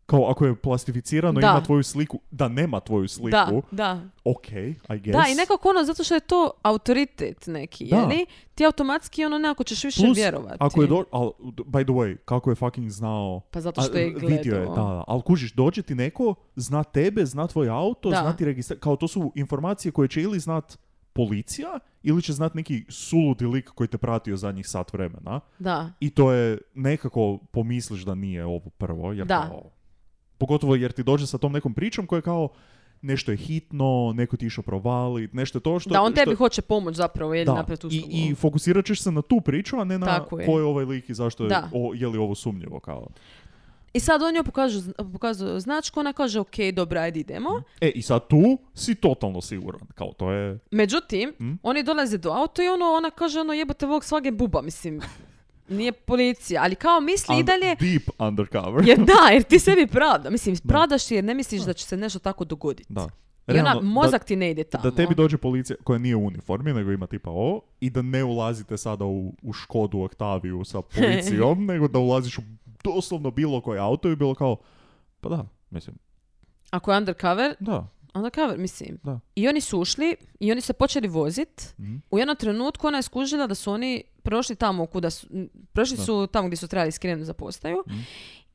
kao ako je plastificirano Da. ima tvoju sliku, da nema tvoju sliku, Da, da. ok, I guess. Da, i nekako ono, zato što je to autoritet neki, Da. jeli? Ti automatski ono nekako ćeš više Plus, vjerovati. Ako je do, al, by the way, kako je fucking znao Pa zato A, što je gledao. Vidio je, da, da. Ali kužiš, dođe ti neko, zna tebe, zna tvoj auto, Da. zna ti registra... Kao to su informacije koje će ili znat policija, ili će znat neki suludi lik koji te pratio zadnjih sat vremena. Da. I to je nekako pomisliš da nije ovo prvo. Jer Da. Kao, pogotovo jer ti dođe sa tom nekom pričom koja je kao nešto je hitno, neko ti išao provalit, nešto je to što... Da, on tebi što- hoće pomoć zapravo, da, napraviti i, i fokusirat ćeš se na tu priču, a ne na Tako je. ko je ovaj lik i zašto je, Da. o, je li ovo sumnjivo kao. I sad on joj pokazuje značku, ona kaže, ok, dobro, ajde idemo. E, i sad tu si totalno siguran. Kao, to je... Međutim, Mm. oni dolaze do auto i ono, ona kaže, ono, jebote, Volkswagen buba, mislim. Nije policija, ali kao misli i dalje, Deep undercover. jer da, jer ti sebi [LAUGHS] pravda. Mislim, pravdaš jer ne misliš da će se nešto tako dogoditi. Da. I ona, Realno, mozak ti ne ide tamo. da, tebi dođe policija koja nije u uniformi, nego ima tipa ovo, i da ne ulazite sada u, u Škodu Oktaviju sa [LAUGHS] policijom, nego da ulaziš u doslovno bilo koje auto i bilo kao, pa da, mislim, Ako je undercover, da. Undercover, mislim. Da. I oni su ušli i oni se počeli vozit. Mhm. U jednom trenutku ona je skužila da su oni prošli tamo kuda su, prošli Da. su tamo gdje su trebali skrenuti za postaju. Mhm.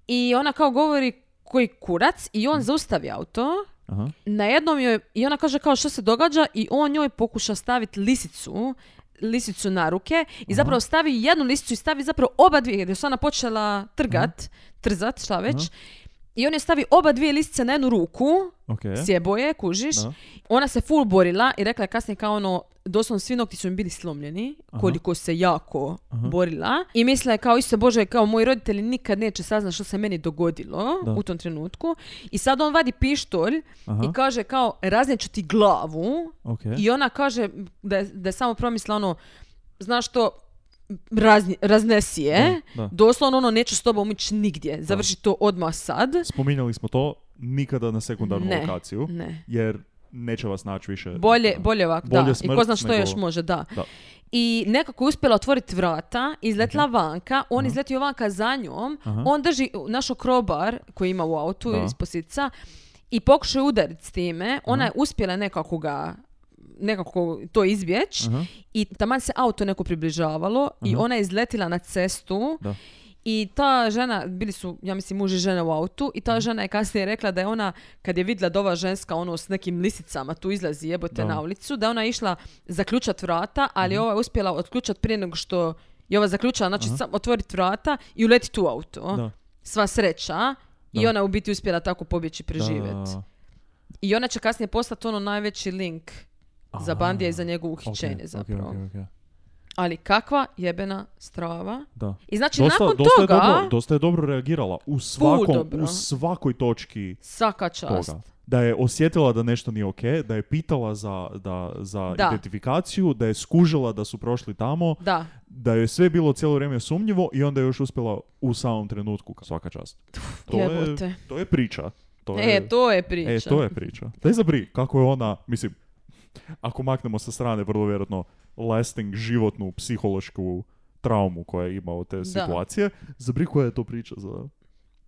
I ona kao govori koji kurac i on zaustavi auto. Aha. Na jednom joj, i ona kaže kao što se događa i on njoj pokuša staviti lisicu lisicu na ruke i zapravo stavi jednu lisicu i stavi zapravo oba dvije, jer je se ona počela trgat, trzat, šta već. Aha. I on je stavi oba dvije lisice na jednu ruku, Ok. sjebo je, kužiš. Da. Ona se full borila i rekla je kasnije kao ono, doslovno svi nokti su im bili slomljeni, Aha. koliko se jako Aha. borila. I mislila je kao, isto Bože, kao moji roditelji nikad neće saznati što se meni dogodilo Da. u tom trenutku. I sad on vadi pištolj Aha. i kaže kao, razneću ti glavu. Ok. I ona kaže da je, da je samo promisla ono, znaš što, razni, raznesi je. Da, da. Doslovno ono, neću s tobom ići nigdje. Završi to odmah sad. Spominjali smo to, nikada na sekundarnu Ne. lokaciju, Ne. jer neće vas naći više. Bolje, Da. bolje ovako, Bolje da. I smrt ko zna što nego- još može, da. Da. I nekako je uspjela otvoriti vrata, izletla vanka, on izletio vanka za njom, Aha. on drži naš okrobar koji ima u autu Da. iz posica i pokušao udariti s time. Ona je uspjela nekako ga nekako to izbjeći Aha. i taman se auto neko približavalo i Aha. ona je izletila na cestu Da. I ta žena, bili su, ja mislim, muž i žena u autu i ta žena je kasnije rekla da je ona, kad je vidjela da ova ženska ono s nekim lisicama tu izlazi jebote Da. na ulicu, da je ona išla zaključat vrata, ali Mhm. ova je uspjela otključat prije nego što je ova zaključala, znači sam otvoriti vrata i uletiti u auto. Da. Sva sreća. I Da. ona je u biti uspjela tako pobjeći preživjeti. I ona će kasnije postati ono najveći link za Bandija i za njegovo uhićenje ok, zapravo. ok, ok. Ali kakva jebena strava. Da. I znači Dosta, nakon dosta, je toga, dobro, dosta je dobro reagirala u svakom, dobro. u svakoj točki svaka čast. toga. Da je osjetila da nešto nije ok, da je pitala za, da, za Da. identifikaciju, da je skužila da su prošli tamo, Da. da je sve bilo cijelo vrijeme sumnjivo i onda je još uspjela u samom trenutku. Svaka čast. To je, to je priča. To je, E, to je priča. E, to je priča. Daj zabri, kako je ona, mislim, ako maknemo sa strane vrlo vjerojatno lasting životnu psihološku traumu koja je imao te situacije, zabri koja je to priča za,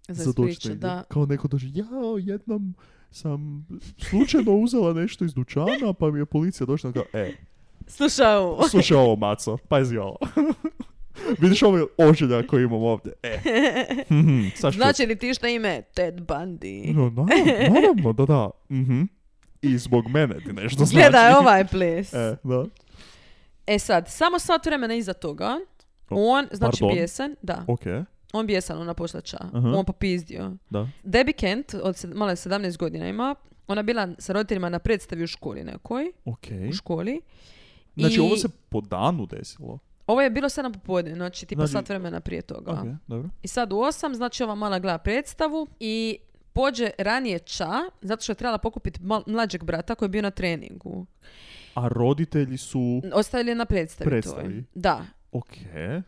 Za za priča, da. Kao neko dođe, jao, jednom sam slučajno uzela nešto iz dućana, pa mi je policija došla kao, e, Slušaj ovo. slušaj ovo, maco, pazi ovo. [LAUGHS] Vidiš ovaj ožiljak koji imam ovdje? E. [LAUGHS] Mhm, ću- Znači li ti šta ime? Ted Bundy. No, naravno, naravno, da, da. Mhm. I zbog mene ti nešto znači. Gledaj ovaj ples. E, da. E sad, samo sat vremena iza toga, on, znači pardon. bijesan, da, Ok, on bijesan, ona pošlača, Aha. on popizdio. da. Debbie Kent, od sed- mala je 17 godina ima, ona bila sa roditeljima na predstavi u školi nekoj, Ok. u školi. Znači, I ovo se po danu desilo. ovo je bilo 7 popodne, znači tipa Znači- sat vremena prije toga. Ok, dobro. I sad u 8, znači ova mala gleda predstavu i pođe ranije ča, zato što je trebala pokupiti mlađeg brata koji je bio na treningu. A roditelji su... Ostavili je na predstavi, Predstavi. toj. Da. Ok,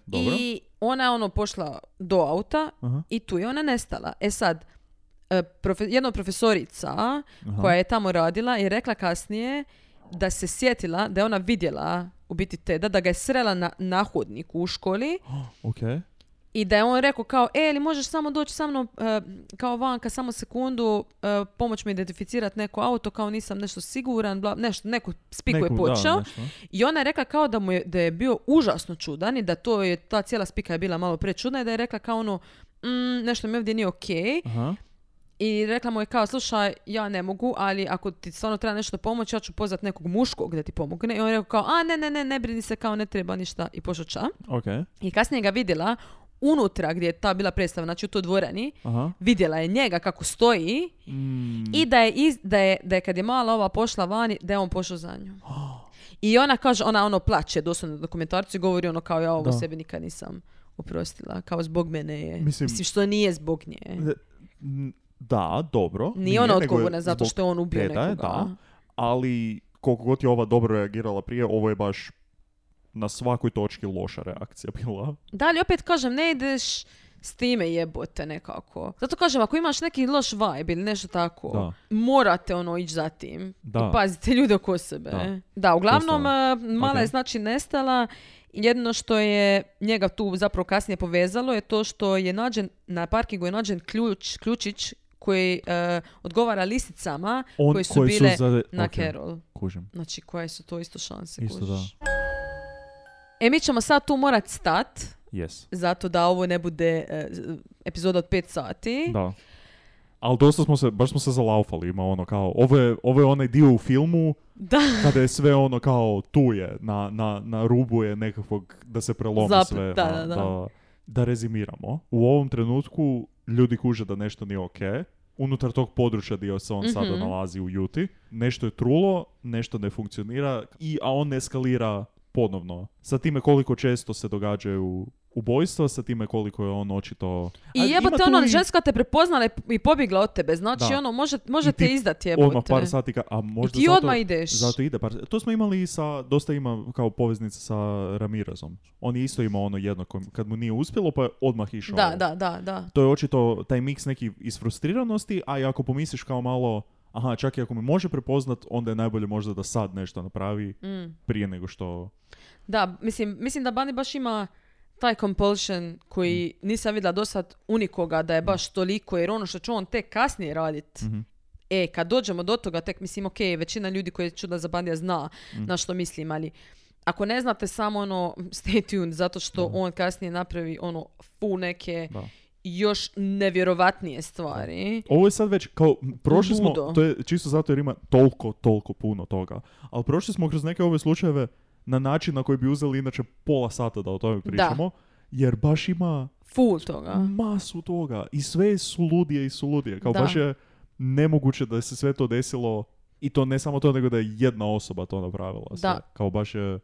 dobro. I ona je ono pošla do auta Aha, i tu je ona nestala. E sad, e, profe- jedna profesorica aha. koja je tamo radila je rekla kasnije da se sjetila da je ona vidjela u biti Teda, da ga je srela na, na hodniku u školi [GASPS] Ok. I da je on rekao kao, e, ili možeš samo doći sa mnom e, kao vanka, samo sekundu, e, pomoć mi identificirati neko auto, kao nisam nešto siguran, bla, nešto, neko spiku je počeo. Da, nešto. I ona je rekla kao da mu je, da je bio užasno čudan i da to je, ta cijela spika je bila malo prečudna i da je rekla kao ono, "Mm, nešto mi ovdje nije okej. Aha. I rekla mu je kao, slušaj, ja ne mogu, ali ako ti stvarno treba nešto pomoći, ja ću pozvati nekog muškog da ti pomogne. I on je rekao kao, a ne, ne, ne, ne brini se, kao ne treba ništa. I pošao ča. Ok. I kasnije ga vidjela unutra gdje je ta bila predstava, znači u toj dvorani, Aha. vidjela je njega kako stoji Mm. i da je, iz, da, je, da je kad je mala ova pošla vani, da je on pošao za njom. [GASPS] I ona kaže, ona ono plaće doslovno na dokumentarcu i govori ono kao ja ovo Da. sebi nikad nisam oprostila, kao zbog mene je. Mislim- Mislim, što nije zbog nje. D- n- Da, dobro. Nije ona nego je odgovorna zato što je on ubio Teda nekoga. da. Ali koliko god je ova dobro reagirala prije, ovo je baš na svakoj točki loša reakcija bila. Da, ali opet kažem, ne ideš s time jebote nekako. Zato kažem, ako imaš neki loš vibe ili nešto tako, Da. morate ono ići za tim. Da. I pazite ljude oko sebe. Da. Da, uglavnom, Dosta. eh, mala je Ok. znači nestala. Jedno što je njega tu zapravo kasnije povezalo je to što je nađen, na parkingu je nađen ključ, ključić koji eh, odgovara lisicama On, koje su koji bile za- na ok, Carol. Kužim. Znači, koje su to isto šanse, Isto kužiš. E, mi ćemo sad tu morat stat, Yes. zato da ovo ne bude e, epizoda od 5 sati. Da. Ali dosta smo se, baš smo se zalaufali, ima ono kao, ovo je, ovo je onaj dio u filmu Da. [LAUGHS] kada je sve ono kao tu je, na, na, na rubu je nekakvog da se prelomi Zaplet, sve. da, a, da, da. da. rezimiramo. U ovom trenutku ljudi kuže da nešto nije ok. Unutar tog područja gdje se on sada Mhm. nalazi u Juti. Nešto je trulo, nešto ne funkcionira, i, a on eskalira ponovno. Sa time koliko često se događaju ubojstva, sa time koliko je on očito... I jebote, ono, i- ženska te prepoznala i- i pobjegla od tebe. Znači, Da. ono, može, I može te izdati jebote. Odmah par sati, ka- a I možda ti zato, odmah ideš. zato ide par To smo imali i sa, dosta ima kao poveznica sa Ramirezom. On je isto imao ono jedno, kad mu nije uspjelo, pa je odmah išao. Da, da, da, da. To je očito taj miks neki iz frustriranosti, a i ako pomisliš kao malo, aha, čak i ako me može prepoznat, onda je najbolje možda da sad nešto napravi Mm. prije nego što... Da, mislim, mislim da Bani baš ima taj compulsion koji Mm. nisam vidjela do sad unikoga da je baš toliko, jer ono što će on tek kasnije radit, Mhm. e, kad dođemo do toga, tek mislim, ok, većina ljudi koji čuda za Bandija zna Mm. na što mislim, ali ako ne znate samo ono stay tuned zato što Da. on kasnije napravi ono fu neke Da. Još nevjerovatnije stvari. Ovo je sad već, kao, prošli smo, to je čisto zato jer ima toliko, toliko puno toga, ali prošli smo kroz neke ove slučajeve na način na koji bi uzeli inače pola sata da o tome pričamo, jer baš ima Full toga. masu toga i sve su ludije i su ludije. Kao Da. baš je nemoguće da se sve to desilo i to ne samo to, nego da je jedna osoba to napravila. Sve. Da. Kao baš je...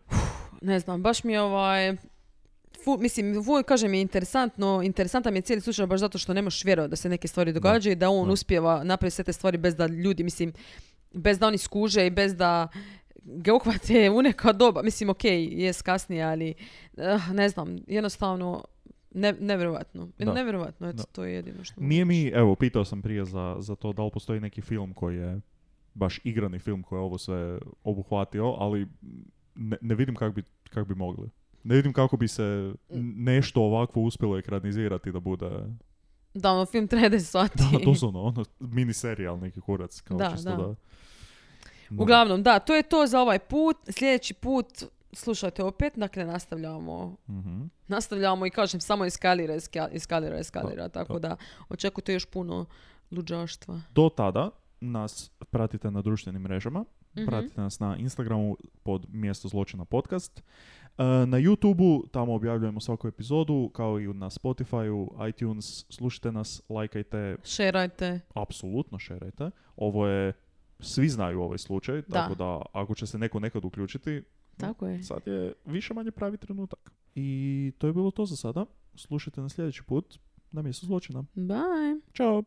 Ne znam, baš mi je ovaj... Fu, mislim, fu, kažem je interesantno, interesantan mi je cijeli slučaj baš zato što ne možeš vjerovati da se neke stvari događaju i da on Da. uspijeva napraviti sve te stvari bez da ljudi, mislim, bez da oni skuže i bez da ga uhvate u neka doba. Mislim, ok, jest kasnije, ali eh, ne znam, jednostavno ne, nevjerovatno. Da. Nevjerovatno, eto, Da. to je jedino što Nije mi, evo, pitao sam prije za, za to da li postoji neki film koji je baš igrani film koji je ovo sve obuhvatio, ali ne, ne vidim kako bi, kak bi mogli. Ne vidim kako bi se n- nešto ovakvo uspjelo ekranizirati da bude... Da, ono, film traje 10 sati. Da, doslovno, ono, mini serijal neki kurac. Kao Da, čisto da. da. da. Uglavnom, da, to je to za ovaj put. Sljedeći put, slušajte opet, dakle, nastavljamo Mhm. nastavljamo i kažem samo eskalira, eska- eskalira, eskalira, Da, tako da očekujte još puno luđaštva. Do tada nas pratite na društvenim mrežama. Mhm. Pratite nas na Instagramu pod mjesto zločina podcast. E, Na YouTubeu tamo objavljujemo svaku epizodu, kao i na Spotifyu, iTunes. Slušajte nas, lajkajte, Šerajte. apsolutno šerajte. Ovo je, svi znaju ovaj slučaj, Da. tako da ako će se neko nekad uključiti, Tako je. sad je više manje pravi trenutak. I to je bilo to za sada. Slušajte na sljedeći put na mjesto zločina. Bye. Ćao!